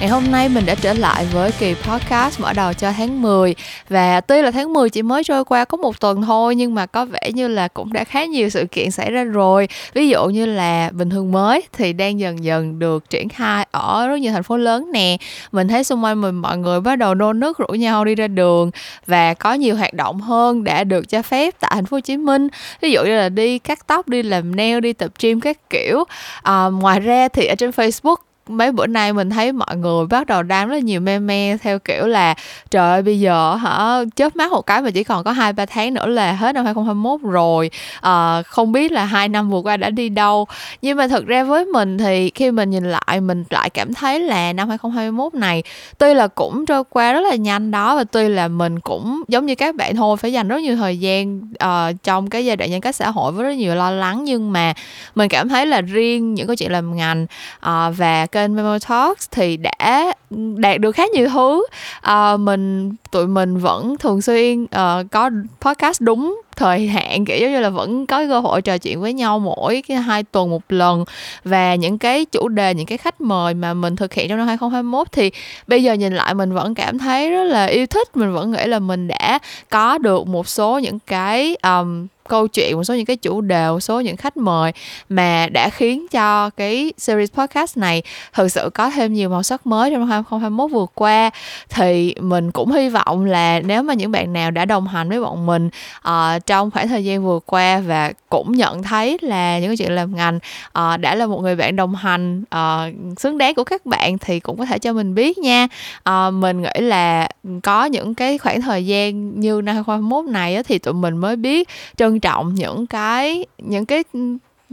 Ngày hôm nay mình đã trở lại với kỳ podcast mở đầu cho tháng 10 Và tuy là tháng 10 chỉ mới trôi qua có một tuần thôi Nhưng mà có vẻ như là cũng đã khá nhiều sự kiện xảy ra rồi. Ví dụ như là bình thường mới thì đang dần dần được triển khai ở rất nhiều thành phố lớn nè. Mình thấy xung quanh mình mọi người bắt đầu nô nước rủ nhau đi ra đường Và có nhiều hoạt động hơn đã được cho phép tại thành phố Hồ Chí Minh. Ví dụ như là đi cắt tóc, đi làm nail, đi tập gym các kiểu. À, Ngoài ra thì ở trên Facebook mấy bữa nay mình thấy mọi người bắt đầu đăng rất nhiều meme theo kiểu là trời ơi bây giờ hả chớp mắt một cái mà chỉ còn có hai ba tháng nữa là hết năm 2021 rồi. À, không biết là hai năm vừa qua đã đi đâu. Nhưng mà thực ra với mình thì khi mình nhìn lại mình lại cảm thấy là năm 2021 này tuy là cũng trôi qua rất là nhanh đó và tuy là mình cũng giống như các bạn thôi phải dành rất nhiều thời gian uh, trong cái giai đoạn giãn cách xã hội với rất nhiều lo lắng. Nhưng mà mình cảm thấy là riêng những câu chuyện làm ngành uh, và cái kênh Memo Talks thì đã đạt được khá nhiều thứ. À, mình tụi mình vẫn thường xuyên uh, có podcast đúng thời hạn kiểu giống như là vẫn có cơ hội trò chuyện với nhau mỗi cái hai tuần một lần. Và những cái chủ đề những cái khách mời mà mình thực hiện trong năm 2021 thì bây giờ nhìn lại mình vẫn cảm thấy rất là yêu thích. Mình vẫn nghĩ là mình đã có được một số những cái um, câu chuyện một số những cái chủ đề một số những khách mời mà đã khiến cho cái series podcast này thực sự có thêm nhiều màu sắc mới trong năm 2021 vừa qua thì mình cũng hy vọng là nếu mà những bạn nào đã đồng hành với bọn mình uh, trong khoảng thời gian vừa qua và cũng nhận thấy là những cái chuyện làm ngành uh, đã là một người bạn đồng hành uh, xứng đáng của các bạn thì cũng có thể cho mình biết nha. Uh, mình nghĩ là có những cái khoảng thời gian như năm 2021 này á, thì tụi mình mới biết trân trọng những cái những cái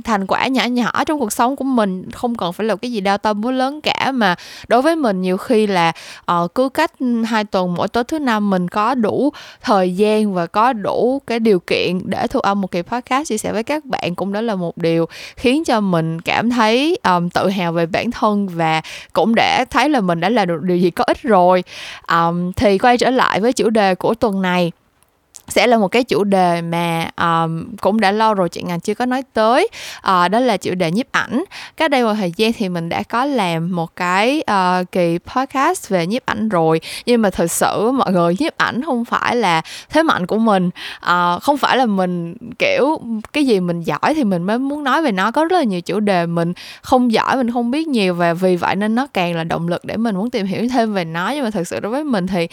thành quả nhỏ nhỏ trong cuộc sống của mình không cần phải là cái gì đau tâm búa lớn cả. Mà đối với mình nhiều khi là uh, cứ cách ừ, hai tuần mỗi tối thứ năm mình có đủ thời gian và có đủ cái điều kiện để thu âm một kỳ podcast chia sẻ với các bạn cũng đó là một điều khiến cho mình cảm thấy um, tự hào về bản thân và cũng để thấy là mình đã làm được điều gì có ích rồi. Um, thì quay trở lại với chủ đề của tuần này sẽ là một cái chủ đề mà um, cũng đã lâu rồi chị ngành chưa có nói tới. Uh, đó là chủ đề nhiếp ảnh. Cách đây một thời gian thì mình đã có làm một cái uh, kỳ podcast về nhiếp ảnh rồi. Nhưng mà thực sự mọi người nhiếp ảnh không phải là thế mạnh của mình. Uh, không phải là mình kiểu cái gì mình giỏi thì mình mới muốn nói về nó. Có rất là nhiều chủ đề mình không giỏi mình không biết nhiều và vì vậy nên nó càng là động lực để mình muốn tìm hiểu thêm về nó. Nhưng mà thực sự đối với mình thì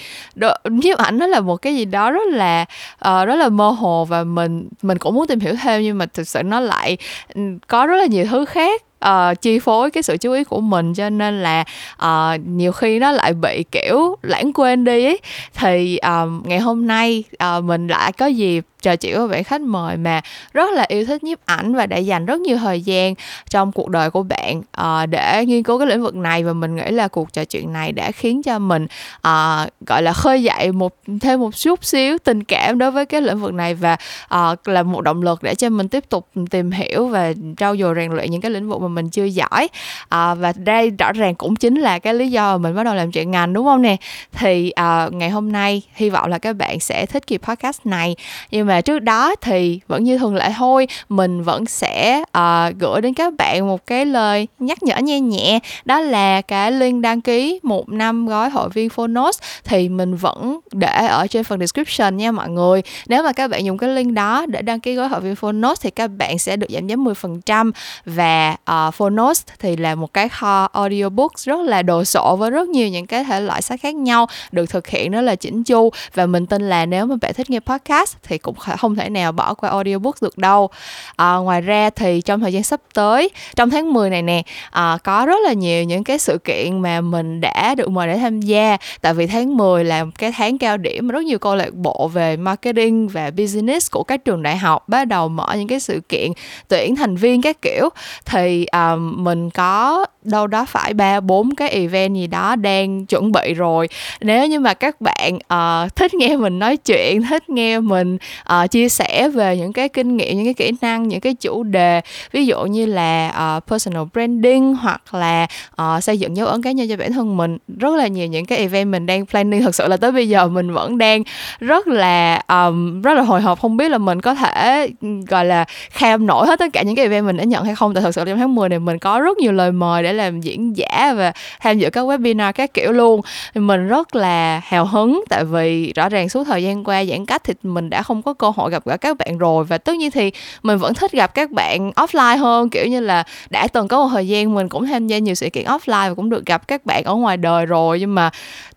nhiếp ảnh nó là một cái gì đó rất là uh, rất là mơ hồ và mình mình cũng muốn tìm hiểu thêm nhưng mà thực sự nó lại ừ, có rất là nhiều thứ khác uh, chi phối cái sự chú ý của mình cho nên là uh, nhiều khi nó lại bị kiểu lãng quên đi ấy. thì uh, ngày hôm nay uh, mình lại có dịp trò chuyện với vị khách mời mà rất là yêu thích nhiếp ảnh và đã dành rất nhiều thời gian trong cuộc đời của bạn uh, để nghiên cứu cái lĩnh vực này. Và mình nghĩ là cuộc trò chuyện này đã khiến cho mình uh, gọi là khơi dậy một thêm một chút xíu tình cảm đối với cái lĩnh vực này. Và uh, là một động lực để cho mình tiếp tục tìm hiểu và trau dồi rèn luyện những cái lĩnh vực mà mình chưa giỏi. Uh, và đây rõ ràng cũng chính là cái lý do mà mình bắt đầu làm chuyện ngành đúng không nè? Thì uh, ngày hôm nay hy vọng là các bạn sẽ thích kỳ podcast này. Nhưng mà mà trước đó thì vẫn như thường lệ thôi mình vẫn sẽ uh, gửi đến các bạn một cái lời nhắc nhở nhẹ nhẹ. Đó là cái link đăng ký một năm gói hội viên Phonos thì mình vẫn để ở trên phần description nha mọi người. Nếu mà các bạn dùng cái link đó để đăng ký gói hội viên Phonos thì các bạn sẽ được giảm giá 10% và uh, Phonos thì là một cái kho audiobooks rất là đồ sộ với rất nhiều những cái thể loại sách khác nhau được thực hiện đó là chỉnh chu. Và mình tin là nếu mà bạn thích nghe podcast thì cũng không thể nào bỏ qua audiobook được đâu. À, ngoài ra thì trong thời gian sắp tới trong tháng 10 này nè à, có rất là nhiều những cái sự kiện mà mình đã được mời để tham gia. Tại vì tháng 10 là cái tháng cao điểm mà rất nhiều câu lạc bộ về marketing và business của các trường đại học bắt đầu mở những cái sự kiện tuyển thành viên các kiểu. Thì um, mình có đâu đó phải ba bốn cái event gì đó đang chuẩn bị rồi. Nếu như mà các bạn uh, thích nghe mình nói chuyện thích nghe mình uh, chia sẻ về những cái kinh nghiệm những cái kỹ năng những cái chủ đề ví dụ như là uh, personal branding hoặc là uh, xây dựng dấu ấn cá nhân cho bản thân mình rất là nhiều những cái event mình đang planning. Thực sự là tới bây giờ mình vẫn đang rất là um, rất là hồi hộp. Không biết là mình có thể gọi là kham nổi hết tất cả những cái event mình đã nhận hay không. Tại thật sự trong tháng 10 này mình có rất nhiều lời mời để làm diễn giả và tham dự các webinar các kiểu luôn. Thì mình rất là hào hứng, tại vì rõ ràng suốt thời gian qua giãn cách thì mình đã không có cơ hội gặp gỡ các bạn rồi. Và tất nhiên thì mình vẫn thích gặp các bạn offline hơn, kiểu như là đã từng có một thời gian mình cũng tham gia nhiều sự kiện offline và cũng được gặp các bạn ở ngoài đời rồi. Nhưng mà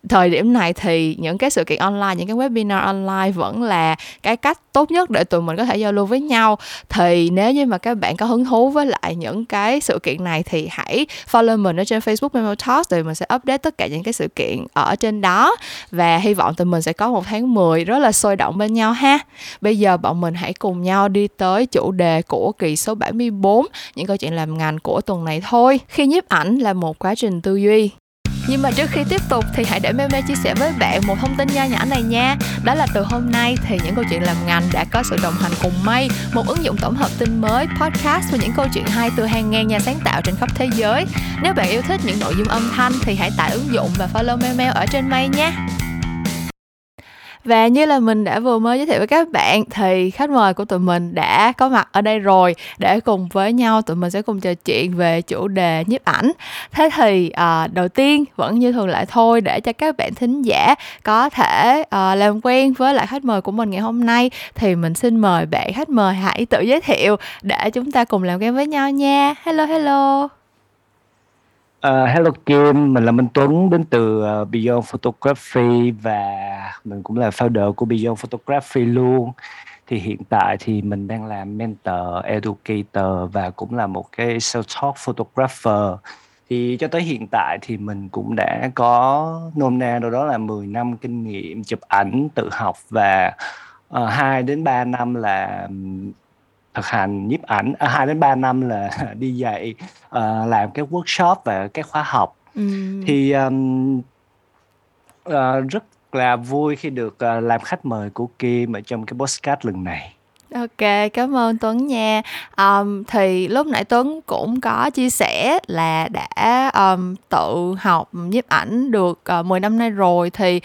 thời điểm này thì những cái sự kiện online, những cái webinar online vẫn là cái cách tốt nhất để tụi mình có thể giao lưu với nhau. Thì nếu như mà các bạn có hứng thú với lại những cái sự kiện này thì hãy follow mình ở trên Facebook Memo Talks thì mình sẽ update tất cả những cái sự kiện ở trên đó và hy vọng tụi mình sẽ có một tháng 10 rất là sôi động bên nhau ha. Bây giờ bọn mình hãy cùng nhau đi tới chủ đề của kỳ số 74 những câu chuyện làm ngành của tuần này thôi. Khi nhiếp ảnh là một quá trình tư duy nhưng mà trước khi tiếp tục thì hãy để Meme chia sẻ với bạn một thông tin nho nhỏ này nha. Đó là từ hôm nay thì những câu chuyện làm ngành đã có sự đồng hành cùng May, một ứng dụng tổng hợp tin mới, podcast và những câu chuyện hay từ hàng ngàn nhà sáng tạo trên khắp thế giới. Nếu bạn yêu thích những nội dung âm thanh thì hãy tải ứng dụng và follow Meme ở trên May nhé. Và như là mình đã vừa mới giới thiệu với các bạn thì khách mời của tụi mình đã có mặt ở đây rồi để cùng với nhau tụi mình sẽ cùng trò chuyện về chủ đề nhiếp ảnh. Thế thì à, đầu tiên vẫn như thường lại thôi để cho các bạn thính giả có thể à, làm quen với lại khách mời của mình ngày hôm nay thì mình xin mời bạn khách mời hãy tự giới thiệu để chúng ta cùng làm quen với nhau nha. Hello hello. Uh, hello Kim, mình là Minh Tuấn đến từ uh, Beyond Photography và mình cũng là founder của Beyond Photography luôn. Thì hiện tại thì mình đang làm mentor, educator và cũng là một cái self-taught photographer. Thì cho tới hiện tại thì mình cũng đã có nôm na đâu đó là 10 năm kinh nghiệm chụp ảnh, tự học và ờ, uh, 2 đến 3 năm là thực hành nhiếp ảnh à, 2 đến 3 năm là đi dạy uh, làm các workshop và các khóa học ừ. thì um, uh, rất là vui khi được uh, làm khách mời của Kim ở trong cái podcast lần này OK, cảm ơn Tuấn nha. Um, thì lúc nãy Tuấn cũng có chia sẻ là đã, um, tự học nhiếp ảnh được, ờ, uh, 10 năm nay rồi, thì,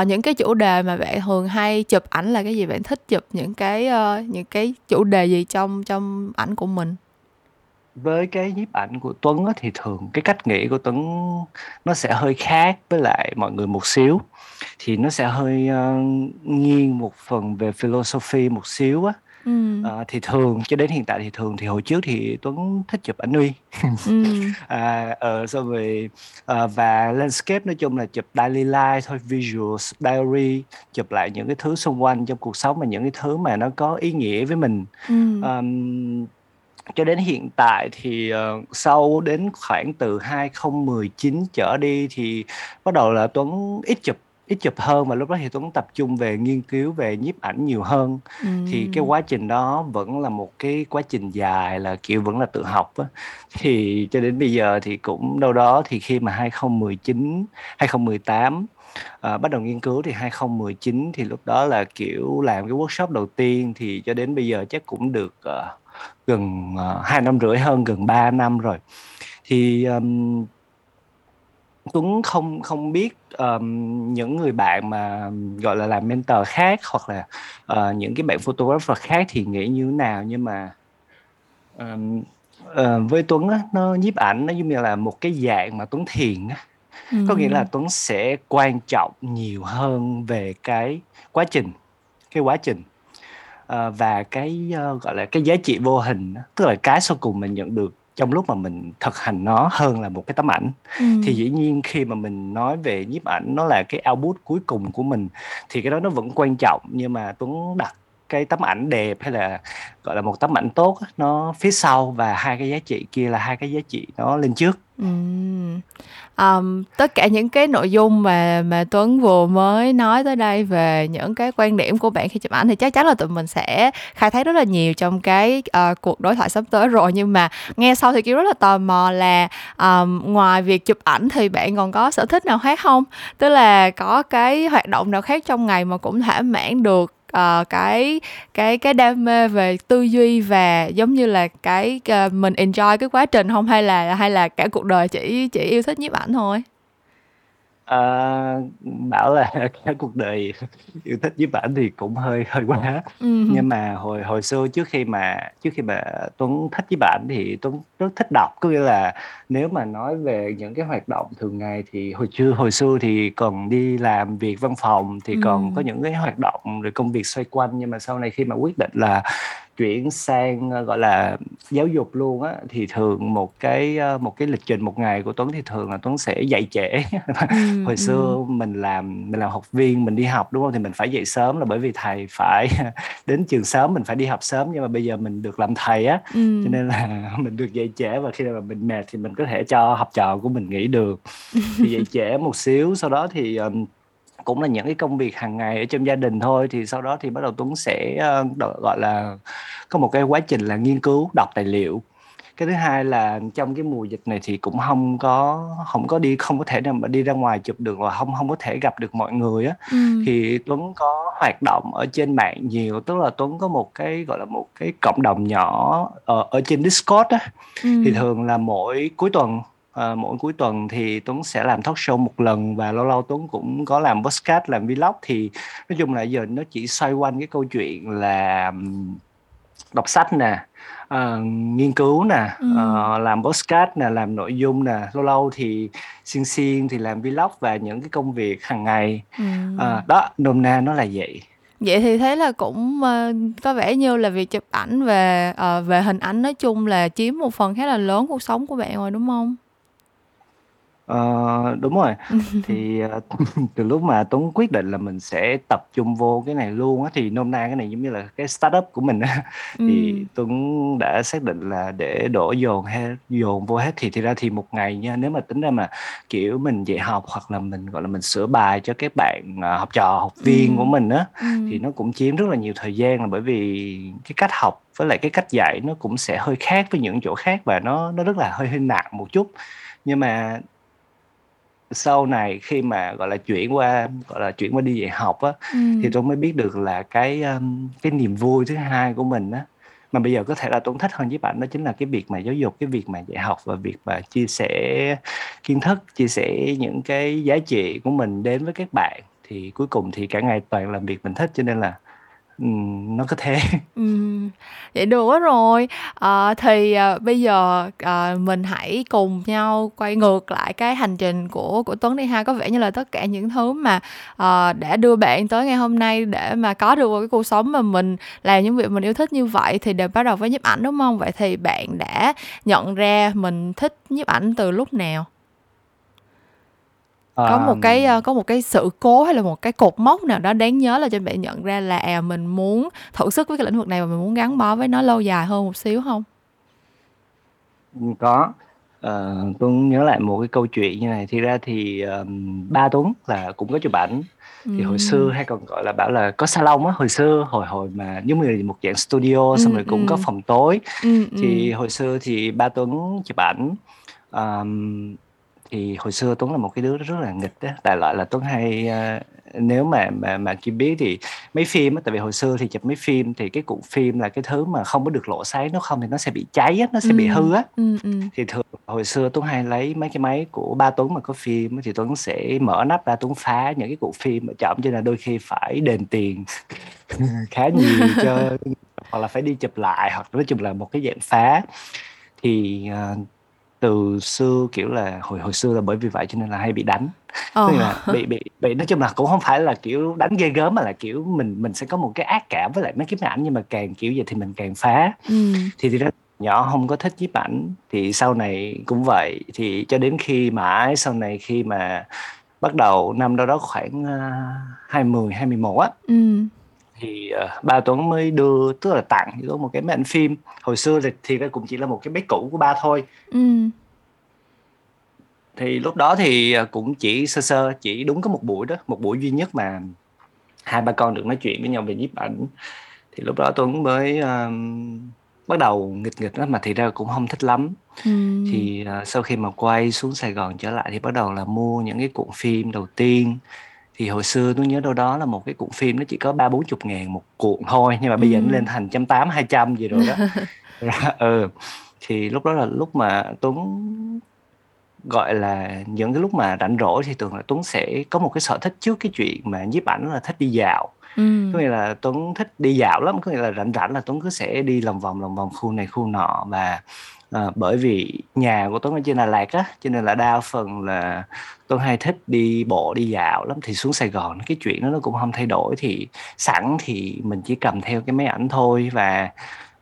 uh, những cái chủ đề mà bạn thường hay chụp ảnh là cái gì? Bạn thích chụp những cái, uh, những cái chủ đề gì trong trong ảnh của mình? Với cái nhiếp ảnh của Tuấn á, thì thường cái cách nghĩ của Tuấn nó sẽ hơi khác với lại mọi người một xíu, thì nó sẽ hơi, uh, nghiêng một phần về philosophy một xíu á. Ờ, thì thường cho đến hiện tại thì thường thì hồi trước thì Tuấn thích chụp ảnh nude. Ừm. À, ờ, xong rồi, ờ, và landscape nói chung là chụp daily life thôi, visuals, diary, chụp lại những cái thứ xung quanh trong cuộc sống và những cái thứ mà nó có ý nghĩa với mình. Ừm. Ờm, cho đến hiện tại thì, ờ, sau đến khoảng từ 2019 trở đi thì bắt đầu là Tuấn ít chụp ít chụp hơn và lúc đó thì Tuấn tập trung về nghiên cứu về nhiếp ảnh nhiều hơn. Thì cái quá trình đó vẫn là một cái quá trình dài là, kiểu, vẫn là tự học á. Thì cho đến bây giờ thì cũng đâu đó thì khi mà 2019, 2018, ờ, bắt đầu nghiên cứu thì 2019 thì lúc đó là, kiểu, làm cái workshop đầu tiên thì cho đến bây giờ chắc cũng được, ờ, gần, ờ, 2 năm rưỡi hơn, gần 3 năm rồi. Thì, ờm Tuấn không không biết, ờm, những người bạn mà, gọi là, làm mentor khác hoặc là, ờ, những cái bạn photographer khác thì nghĩ như thế nào, nhưng mà, ờm, ờ, với Tuấn á, nó nhiếp ảnh nó giống như là một cái dạng mà Tuấn thiền á. Có nghĩa là Tuấn sẽ quan trọng nhiều hơn về cái quá trình, cái quá trình, ờ, và cái, ơ, gọi là, cái giá trị vô hình á, tức là cái sau cùng mình nhận được trong lúc mà mình thực hành nó hơn là một cái tấm ảnh. Ừm. Thì dĩ nhiên khi mà mình nói về nhiếp ảnh nó là cái output cuối cùng của mình thì cái đó nó vẫn quan trọng nhưng mà Tuấn đặt cái tấm ảnh đẹp hay là gọi là một tấm ảnh tốt nó phía sau và hai cái giá trị kia là hai cái giá trị nó lên trước. Ừm. Ờm, tất cả những cái nội dung mà mà Tuấn vừa mới nói tới đây về những cái quan điểm của bạn khi chụp ảnh thì chắc chắn là tụi mình sẽ khai thác rất là nhiều trong cái, ờ, cuộc đối thoại sắp tới rồi. Nhưng mà nghe sau thì Kim rất là tò mò là, ờm, ngoài việc chụp ảnh thì bạn còn có sở thích nào khác hông? Tức là có cái hoạt động nào khác trong ngày mà cũng thỏa mãn được, uh, cái cái cái đam mê về tư duy và giống như là cái, uh, mình enjoy cái quá trình không Hay là hay là cả cuộc đời chỉ chỉ yêu thích nhiếp ảnh thôi? Ờ, bảo là cả cuộc đời yêu thích nhiếp ảnh thì cũng hơi hơi quá. Hừm. Nhưng mà hồi hồi xưa trước khi mà trước khi mà Tuấn thích nhiếp ảnh thì Tuấn rất thích đọc. Có nghĩa là nếu mà nói về những cái hoạt động thường ngày thì hồi trưa hồi xưa thì còn đi làm việc văn phòng thì còn có những cái hoạt động rồi công việc xoay quanh, nhưng mà sau này khi mà quyết định là chuyển sang, ơ, gọi là, giáo dục luôn á, thì thường một cái, ơ, một cái lịch trình một ngày của Tuấn thì thường là Tuấn sẽ dậy trễ. Ừm, Hồi xưa ừm. mình làm mình làm học viên, mình đi học, đúng hông? Thì mình phải dậy sớm là bởi vì thầy phải đến trường sớm, mình phải đi học sớm. Nhưng mà bây giờ mình được làm thầy á, cho Ừm. nên là mình được dậy trễ và khi nào mà mình mệt thì mình có thể cho học trò của mình nghỉ được. Thì dậy trễ một xíu, sau đó thì, ờm, cũng là những cái công việc hàng ngày ở trong gia đình thôi, thì sau đó thì bắt đầu Tuấn sẽ, đ gọi là, có một cái quá trình là nghiên cứu, đọc tài liệu. Cái thứ hai là trong cái mùa dịch này thì cũng hông có hổng có đi không có thể nào mà đi ra ngoài chụp được và hông hông có thể gặp được mọi người á, Ừm. thì Tuấn có hoạt động ở trên mạng nhiều. Tức là Tuấn có một cái, gọi là, một cái cộng đồng nhỏ, ờ, ở trên Discord á, thì Ừm. thường là mỗi cuối tuần, ờ, mỗi cuối tuần thì Tuấn sẽ làm talk show một lần và lâu lâu Tuấn cũng có làm podcast, làm vlog. Thì nói chung là giờ nó chỉ xoay quanh cái câu chuyện là, đọc sách nè, ờ, nghiên cứu nè, Ừm. ờ, làm podcast nè, làm nội dung nè, lâu lâu thì xuyên xuyên thì làm vlog và những cái công việc hàng ngày. Ờ, Ừm. đó, nôm na nó là vậy. Vậy thì thế là cũng, ơ, có vẻ như là việc chụp ảnh về, ờ, về hình ảnh nói chung là chiếm một phần khá là lớn cuộc sống của bạn rồi, đúng hông? Ờ, đúng rồi. Thì, ờ, từ lúc mà Tuấn quyết định là mình sẽ tập trung vô cái này luôn á, thì nôm na cái này giống như là cái startup của mình á, thì Ừm. Tuấn đã xác định là để đổ dồn he dồn vô hết. Thì thiệt ra thì một ngày nha, nếu mà tính ra mà, kiểu, mình dạy học hoặc là mình, gọi là, mình sửa bài cho các bạn, ờ, học trò, học viên của Ừm, mình á, thì ừm. nó cũng chiếm rất là nhiều thời gian. Là bởi vì cái cách học với lại cái cách dạy nó cũng sẽ hơi khác với những chỗ khác và nó nó rất là hơi hơi nặng một chút. Nhưng mà sau này khi mà, gọi là, chuyển qua, gọi là, chuyển qua đi dạy học á, thì Ừm. Tuấn mới biết được là cái, ờm, cái niềm vui thứ hai của mình á, mà bây giờ có thể là Tuấn thích hơn nhiếp ảnh đó chính là cái việc mà giáo dục, cái việc mà dạy học và việc mà chia sẻ kiến thức, chia sẻ những cái giá trị của mình đến với các bạn. Thì cuối cùng thì cả ngày toàn làm việc mình thích cho nên là, nó cứ thế. ừ, vậy được quá rồi. à, thì, à, bây giờ, à, mình hãy cùng nhau quay ngược lại cái hành trình của của Tuấn đi ha. Có vẻ như là tất cả những thứ mà, à, đã đưa bạn tới ngày hôm nay để mà có được một cái cuộc sống mà mình làm những việc mình yêu thích như vậy thì đều bắt đầu với nhiếp ảnh, đúng không Vậy thì bạn đã nhận ra mình thích nhiếp ảnh từ lúc nào? Có một cái, ơ, có một cái sự cố hay là một cái cột mốc nào đó đáng nhớ làm cho bạn nhận ra là, à, mình muốn thử sức với cái lĩnh vực này và mình muốn gắn bó với nó lâu dài hơn một xíu hông? Ừm, có. Ờ, Tuấn nhớ lại một cái câu chuyện như này. Thiệt ra thì, ờm, ba Tuấn là cũng có chụp ảnh. Thì hồi xưa hay còn gọi là bảo là có salon á, hồi xưa hồi hồi mà giống như là một dạng studio xong Ừm, rồi cũng có ừm. phòng tối. Ừm. Thì hồi xưa thì ba Tuấn chụp ảnh. Ờm, thì hồi xưa Tuấn là một cái đứa rất là nghịch á, đại loại là Tuấn hay, ơ nếu mà mà mà Kim biết thì mấy phim á, tại vì hồi xưa thì chụp mấy phim thì cái cuộn phim là cái thứ mà không có được lộ sáng, nếu không thì nó sẽ bị cháy á, nó sẽ bị Ừm, hư á. ừm, ừm. Thì thường hồi xưa Tuấn hay lấy mấy cái máy của ba Tuấn mà có phim thì Tuấn sẽ mở nắp ra, Tuấn phá những cái cuộn phim ở trỏng, cho nên là đôi khi phải đền tiền khá nhiều cho hoặc là phải đi chụp lại, hoặc nói chung là một cái dạng phá. Thì, ờ, từ xưa, kiểu là, hồi hồi xưa là bởi vì vậy cho nên là hay bị đánh. Ờ. là bị bị bị nói chung là cũng hông phải là, kiểu, đánh ghê gớm mà là, kiểu, mình mình sẽ có một cái ác cảm với lại mấy cái máy ảnh, nhưng mà càng kiểu vậy thì mình càng phá. Ừm. Thì thiệt ra nhỏ hông có thích nhiếp ảnh, thì sau này cũng vậy. Thì cho đến khi mãi sau này khi mà bắt đầu năm đâu đó khoảng, ơ, 20, 2011 á Ừm. Thì, ờ, ba Tuấn mới đưa tức là tặng cho Tuấn một cái máy ảnh phim. Hồi xưa thì ra cũng chỉ là một cái máy cũ của ba thôi. Ừm. thì lúc đó thì à, cũng chỉ sơ sơ chỉ đúng có một buổi đó một buổi duy nhất mà hai ba con được nói chuyện với nhau về nhiếp ảnh thì lúc đó Tuấn mới um, bắt đầu nghịch nghịch đó mà thì ra cũng không thích lắm ừ. thì uh, sau khi mà quay xuống Sài Gòn trở lại thì bắt đầu là mua những cái cuộn phim đầu tiên thì hồi xưa tôi nhớ đâu đó là một cái cuộn phim nó chỉ có ba bốn chục ngàn một cuộn thôi nhưng mà bây giờ nó lên thành trăm tám hai trăm gì rồi đó. Ừ. Thì lúc đó là lúc mà Tuấn gọi là những cái lúc mà rảnh rỗi thì thường là Tuấn sẽ có một cái sở thích trước cái chuyện mà nhiếp ảnh là thích đi dạo. Ừ. có nghĩa là Tuấn thích đi dạo lắm có nghĩa là rảnh rảnh là Tuấn cứ sẽ đi lòng vòng lòng vòng khu này khu nọ và à, bởi vì nhà của Tuấn ở trên Đà Lạt á cho nên là đa phần là Tuấn hay thích đi bộ đi dạo lắm. Thì xuống Sài Gòn cái chuyện đó nó cũng không thay đổi. Thì sẵn thì mình chỉ cầm theo cái máy ảnh thôi và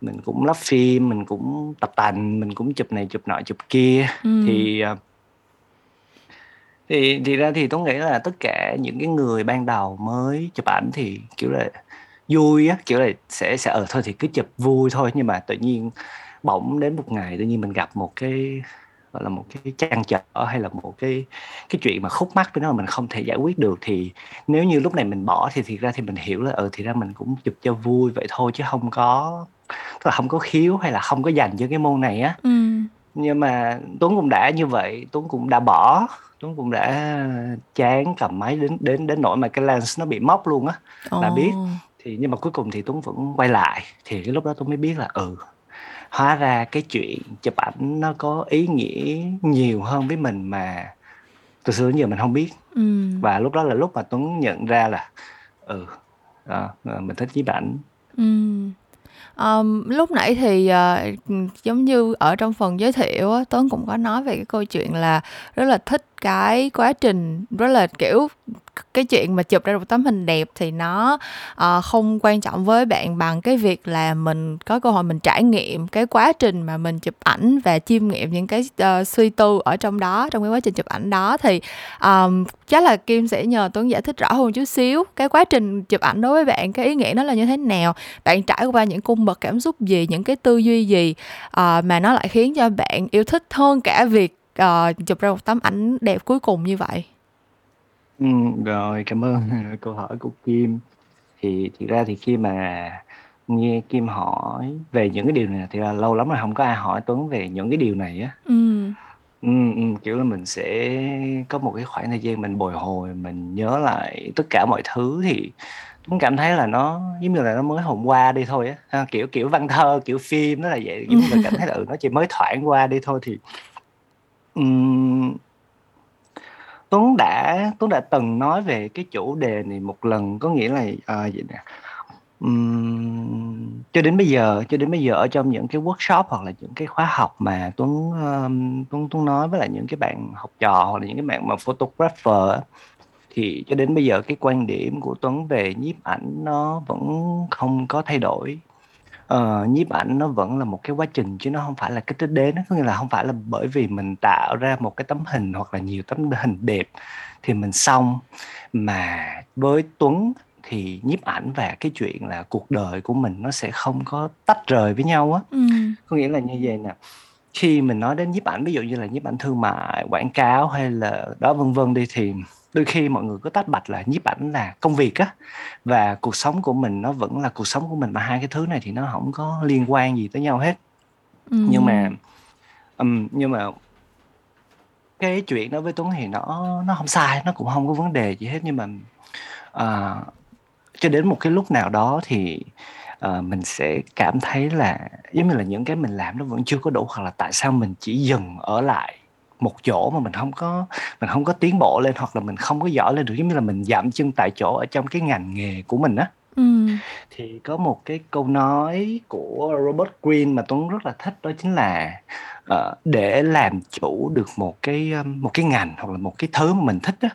mình cũng lắp phim mình cũng tập tành mình cũng chụp này chụp nọ chụp kia. Ừ. thì à, thì thì ra thì tôi nghĩ là tất cả những cái người ban đầu mới chụp ảnh thì kiểu là vui á kiểu là sẽ sẽ ở ờ, thôi thì cứ chụp vui thôi. Nhưng mà tự nhiên bỗng đến một ngày tự nhiên mình gặp một cái gọi là một cái trăn trở hay là một cái cái chuyện mà khúc mắc với nó mà mình không thể giải quyết được thì nếu như lúc này mình bỏ thì thiệt ra thì mình hiểu là ừ thì ra mình cũng chụp cho vui vậy thôi chứ không có tức là không có khiếu hay là không có dành cho cái môn này á. Ừ. nhưng mà tuấn cũng đã như vậy tuấn cũng đã bỏ Tuấn cũng đã chán cầm máy đến đến đến nỗi mà cái lens nó bị móc luôn á. Là biết. Thì nhưng mà cuối cùng thì Tuấn vẫn quay lại thì cái lúc đó Tuấn mới biết là ừ hóa ra cái chuyện chụp ảnh nó có ý nghĩa nhiều hơn với mình mà từ xưa đến giờ mình không biết ừ. và lúc đó là lúc mà Tuấn nhận ra là ừ à, mình thích nhiếp ảnh ừ. Um, lúc nãy thì uh, giống như ở trong phần giới thiệu á, Tuấn cũng có nói về cái câu chuyện là rất là thích cái quá trình rất là kiểu cái chuyện mà chụp ra một tấm hình đẹp thì nó uh, không quan trọng với bạn bằng cái việc là mình có cơ hội mình trải nghiệm cái quá trình mà mình chụp ảnh và chiêm nghiệm những cái uh, suy tư ở trong đó trong cái quá trình chụp ảnh đó. Thì um, chắc là kim sẽ nhờ tuấn giải thích rõ hơn chút xíu cái quá trình chụp ảnh đối với bạn cái ý nghĩa nó là như thế nào bạn trải qua những cung bậc cảm xúc gì những cái tư duy gì uh, mà nó lại khiến cho bạn yêu thích hơn cả việc uh, chụp ra một tấm ảnh đẹp cuối cùng như vậy Ừ, rồi cảm ơn câu hỏi của Kim. Thì thực ra thì khi mà nghe Kim hỏi về những cái điều này thì là lâu lắm rồi không có ai hỏi Tuấn về những cái điều này á. Ừm. Ừm, ừm, kiểu là mình sẽ có một cái khoảng thời gian mình bồi hồi, mình nhớ lại tất cả mọi thứ thì Tuấn cảm thấy là nó giống như là nó mới hôm qua đi thôi á, kiểu kiểu văn thơ, kiểu phim nó là vậy, giống như mình cảm thấy là, ừ, nó chỉ mới thoảng qua đi thôi thì ừm, Tuấn đã Tuấn đã từng nói về cái chủ đề này một lần có nghĩa là à, vậy nè. Um, cho đến bây giờ cho đến bây giờ ở trong những cái workshop hoặc là những cái khóa học mà Tuấn um, Tuấn Tuấn nói với lại những cái bạn học trò hoặc là những cái bạn mà photographer thì cho đến bây giờ cái quan điểm của Tuấn về nhiếp ảnh nó vẫn không có thay đổi ờ, nhiếp ảnh nó vẫn là một cái quá trình chứ nó không phải là cái đích đến có nghĩa là không phải là bởi vì mình tạo ra một cái tấm hình hoặc là nhiều tấm hình đẹp thì mình xong. Mà với Tuấn thì nhiếp ảnh và cái chuyện là cuộc đời của mình nó sẽ không có tách rời với nhau á. Ừ. có nghĩa là như vậy nè. Khi mình nói đến nhiếp ảnh ví dụ như là nhiếp ảnh thương mại quảng cáo hay là đó vân vân đi thì đôi khi mọi người có tách bạch là nhiếp ảnh là công việc á và cuộc sống của mình nó vẫn là cuộc sống của mình mà hai cái thứ này thì nó không có liên quan gì tới nhau hết ừ. nhưng mà um, nhưng mà cái chuyện đó với Tuấn thì nó nó không sai nó cũng không có vấn đề gì hết nhưng mà uh, cho đến một cái lúc nào đó thì uh, mình sẽ cảm thấy là giống như là những cái mình làm nó vẫn chưa có đủ hoặc là tại sao mình chỉ dừng ở lại một chỗ mà mình không có mình không có tiến bộ lên hoặc là mình không có giỏi lên được giống như là mình giảm chân tại chỗ ở trong cái ngành nghề của mình á ừ. thì có một cái câu nói của Robert Greene mà Tuấn rất là thích đó chính là uh, để làm chủ được một cái một cái ngành hoặc là một cái thứ mà mình thích á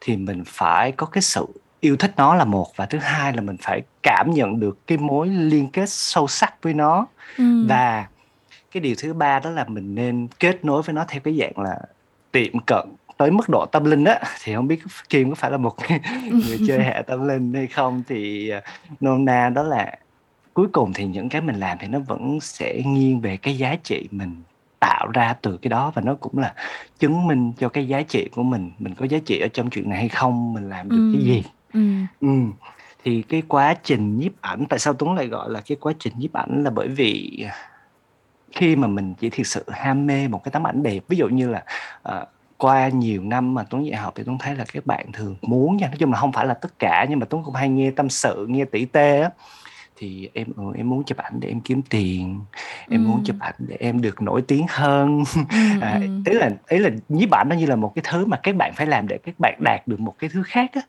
thì mình phải có cái sự yêu thích nó là một và thứ hai là mình phải cảm nhận được cái mối liên kết sâu sắc với nó ừ. và cái điều thứ ba đó là mình nên kết nối với nó theo cái dạng là tiệm cận tới mức độ tâm linh á thì không biết Kim có phải là một người chơi hệ tâm linh hay không thì à, nôm na đó là cuối cùng thì những cái mình làm thì nó vẫn sẽ nghiêng về cái giá trị mình tạo ra từ cái đó và nó cũng là chứng minh cho cái giá trị của mình mình có giá trị ở trong chuyện này hay không mình làm được ừ. cái gì ừ. Ừ. thì cái quá trình nhiếp ảnh tại sao tuấn lại gọi là cái quá trình nhiếp ảnh là bởi vì khi mà mình chỉ thực sự ham mê một cái tấm ảnh đẹp ví dụ như là uh, qua nhiều năm mà Tuấn dạy học thì Tuấn thấy là các bạn thường muốn nha nói chung là không phải là tất cả nhưng mà Tuấn cũng hay nghe tâm sự nghe tỉ tê á. Thì em ừ, em muốn chụp ảnh để em kiếm tiền em ừ. muốn chụp ảnh để em được nổi tiếng hơn. À, ý là ý là nhiếp ảnh nó như là một cái thứ mà các bạn phải làm để các bạn đạt được một cái thứ khác á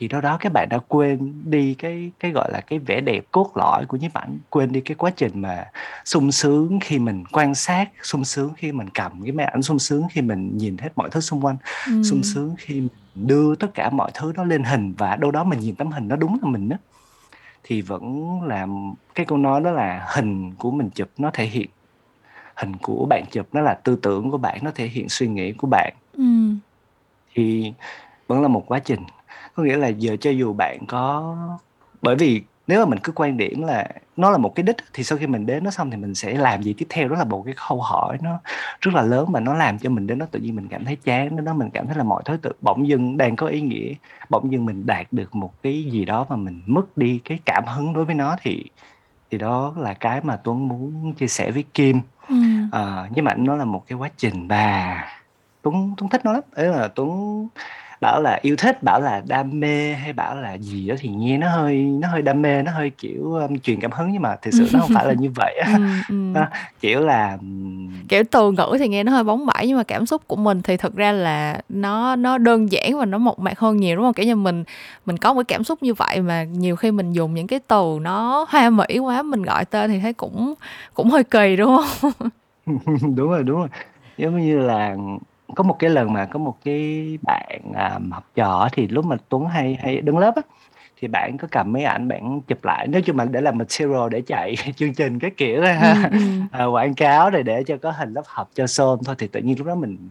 thì đó đó các bạn đã quên đi cái cái gọi là cái vẻ đẹp cốt lõi của nhiếp ảnh quên đi cái quá trình mà sung sướng khi mình quan sát sung sướng khi mình cầm cái máy ảnh sung sướng khi mình nhìn hết mọi thứ xung quanh ừ. sung sướng khi mình đưa tất cả mọi thứ đó lên hình và đâu đó mình nhìn tấm hình nó đúng là mình á thì vẫn là cái câu nói đó là hình của mình chụp nó thể hiện hình của bạn chụp nó là tư tưởng của bạn nó thể hiện suy nghĩ của bạn ừ. thì vẫn là một quá trình có nghĩa là giờ cho dù bạn có bởi vì nếu mà mình cứ quan điểm là nó là một cái đích thì sau khi mình đến nó xong thì mình sẽ làm gì tiếp theo? Đó là một cái câu hỏi nó rất là lớn mà nó làm cho mình đến đó tự nhiên mình cảm thấy chán đến đó mình cảm thấy là mọi thứ tự bỗng dưng đang có ý nghĩa bỗng dưng mình đạt được một cái gì đó mà mình mất đi cái cảm hứng đối với nó thì thì đó là cái mà tuấn muốn chia sẻ với kim. Ừ. à, nhưng mà nó là một cái quá trình và tuấn tuấn thích nó lắm. Đấy là tuấn bảo là yêu thích bảo là đam mê hay bảo là gì đó thì nghe nó hơi nó hơi đam mê nó hơi kiểu um, truyền cảm hứng nhưng mà thực sự nó không phải là như vậy ừ, ừ. kiểu là kiểu từ ngữ thì nghe nó hơi bóng bẩy nhưng mà cảm xúc của mình thì thực ra là nó nó đơn giản và nó mộc mạc hơn nhiều đúng không? Kiểu như mình mình có một cái cảm xúc như vậy mà nhiều khi mình dùng những cái từ nó hoa mỹ quá mình gọi tên thì thấy cũng cũng hơi kỳ đúng không? Đúng rồi đúng rồi. Giống như là có một cái lần mà có một cái bạn à, học trò thì lúc mà Tuấn hay hay đứng lớp á thì bạn có cầm mấy ảnh bạn chụp lại nói chung là để làm material để chạy chương trình cái kiểu ừ, ừ. à, quảng cáo rồi để cho có hình lớp học cho son thôi thì tự nhiên lúc đó mình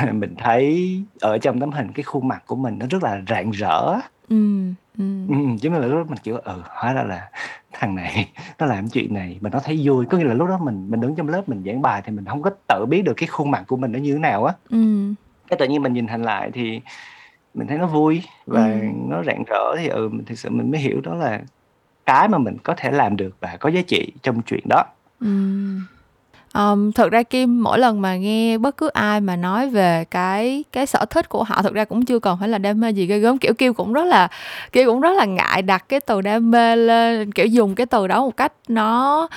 mình thấy ở trong tấm hình cái khuôn mặt của mình nó rất là rạng rỡ ừ, ừ. Ừ, chứ là lúc đó mình kiểu ừ hóa ra là thằng này nó làm chuyện này mà nó thấy vui có nghĩa là lúc đó mình mình đứng trong lớp mình giảng bài thì mình không có tự biết được cái khuôn mặt của mình nó như thế nào á ừ. cái tự nhiên mình nhìn hình lại thì mình thấy nó vui và ừ. nó rạng rỡ thì ừ thực sự mình mới hiểu đó là cái mà mình có thể làm được và có giá trị trong chuyện đó ừ um, thực ra kim mỗi lần mà nghe bất cứ ai mà nói về cái cái sở thích của họ thực ra cũng chưa còn phải là đam mê gì ghê gớm. Kiểu kim cũng rất là kim cũng rất là ngại đặt cái từ đam mê lên kiểu dùng cái từ đó một cách nó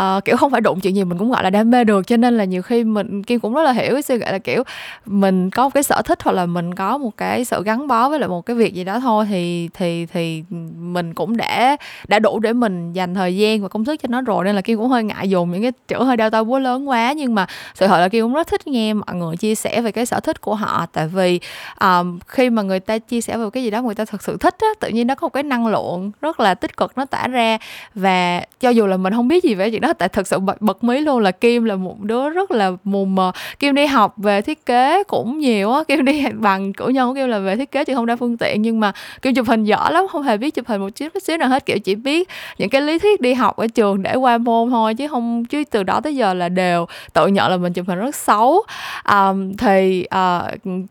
uh, kiểu không phải đụng chuyện gì mình cũng gọi là đam mê được cho nên là nhiều khi mình kim cũng rất là hiểu cái suy nghĩ là kiểu mình có một cái sở thích hoặc là mình có một cái sự gắn bó với lại một cái việc gì đó thôi thì thì thì mình cũng đã đã đủ để mình dành thời gian và công sức cho nó rồi nên là kim cũng hơi ngại dùng những cái chữ hơi đau tay búa lớn quá. Nhưng mà sự thật là kim cũng rất thích nghe mọi người chia sẻ về cái sở thích của họ tại vì um, khi mà người ta chia sẻ về cái gì đó người ta thực sự thích á tự nhiên nó có một cái năng lượng rất là tích cực nó tỏa ra và cho dù là mình không biết gì về chuyện đó tại thực sự bật, bật mí luôn là kim là một đứa rất là mù mờ. Kim đi học về thiết kế cũng nhiều á kim đi bằng cử nhân của kim là về thiết kế chứ không đa phương tiện nhưng mà kim chụp hình giỏi lắm không hề biết chụp hình một chút xíu nào hết kiểu chỉ biết những cái lý thuyết đi học ở trường để qua môn thôi chứ không chứ từ đó tới giờ là đều tự nhận là mình chụp hình rất xấu. Um, thì uh,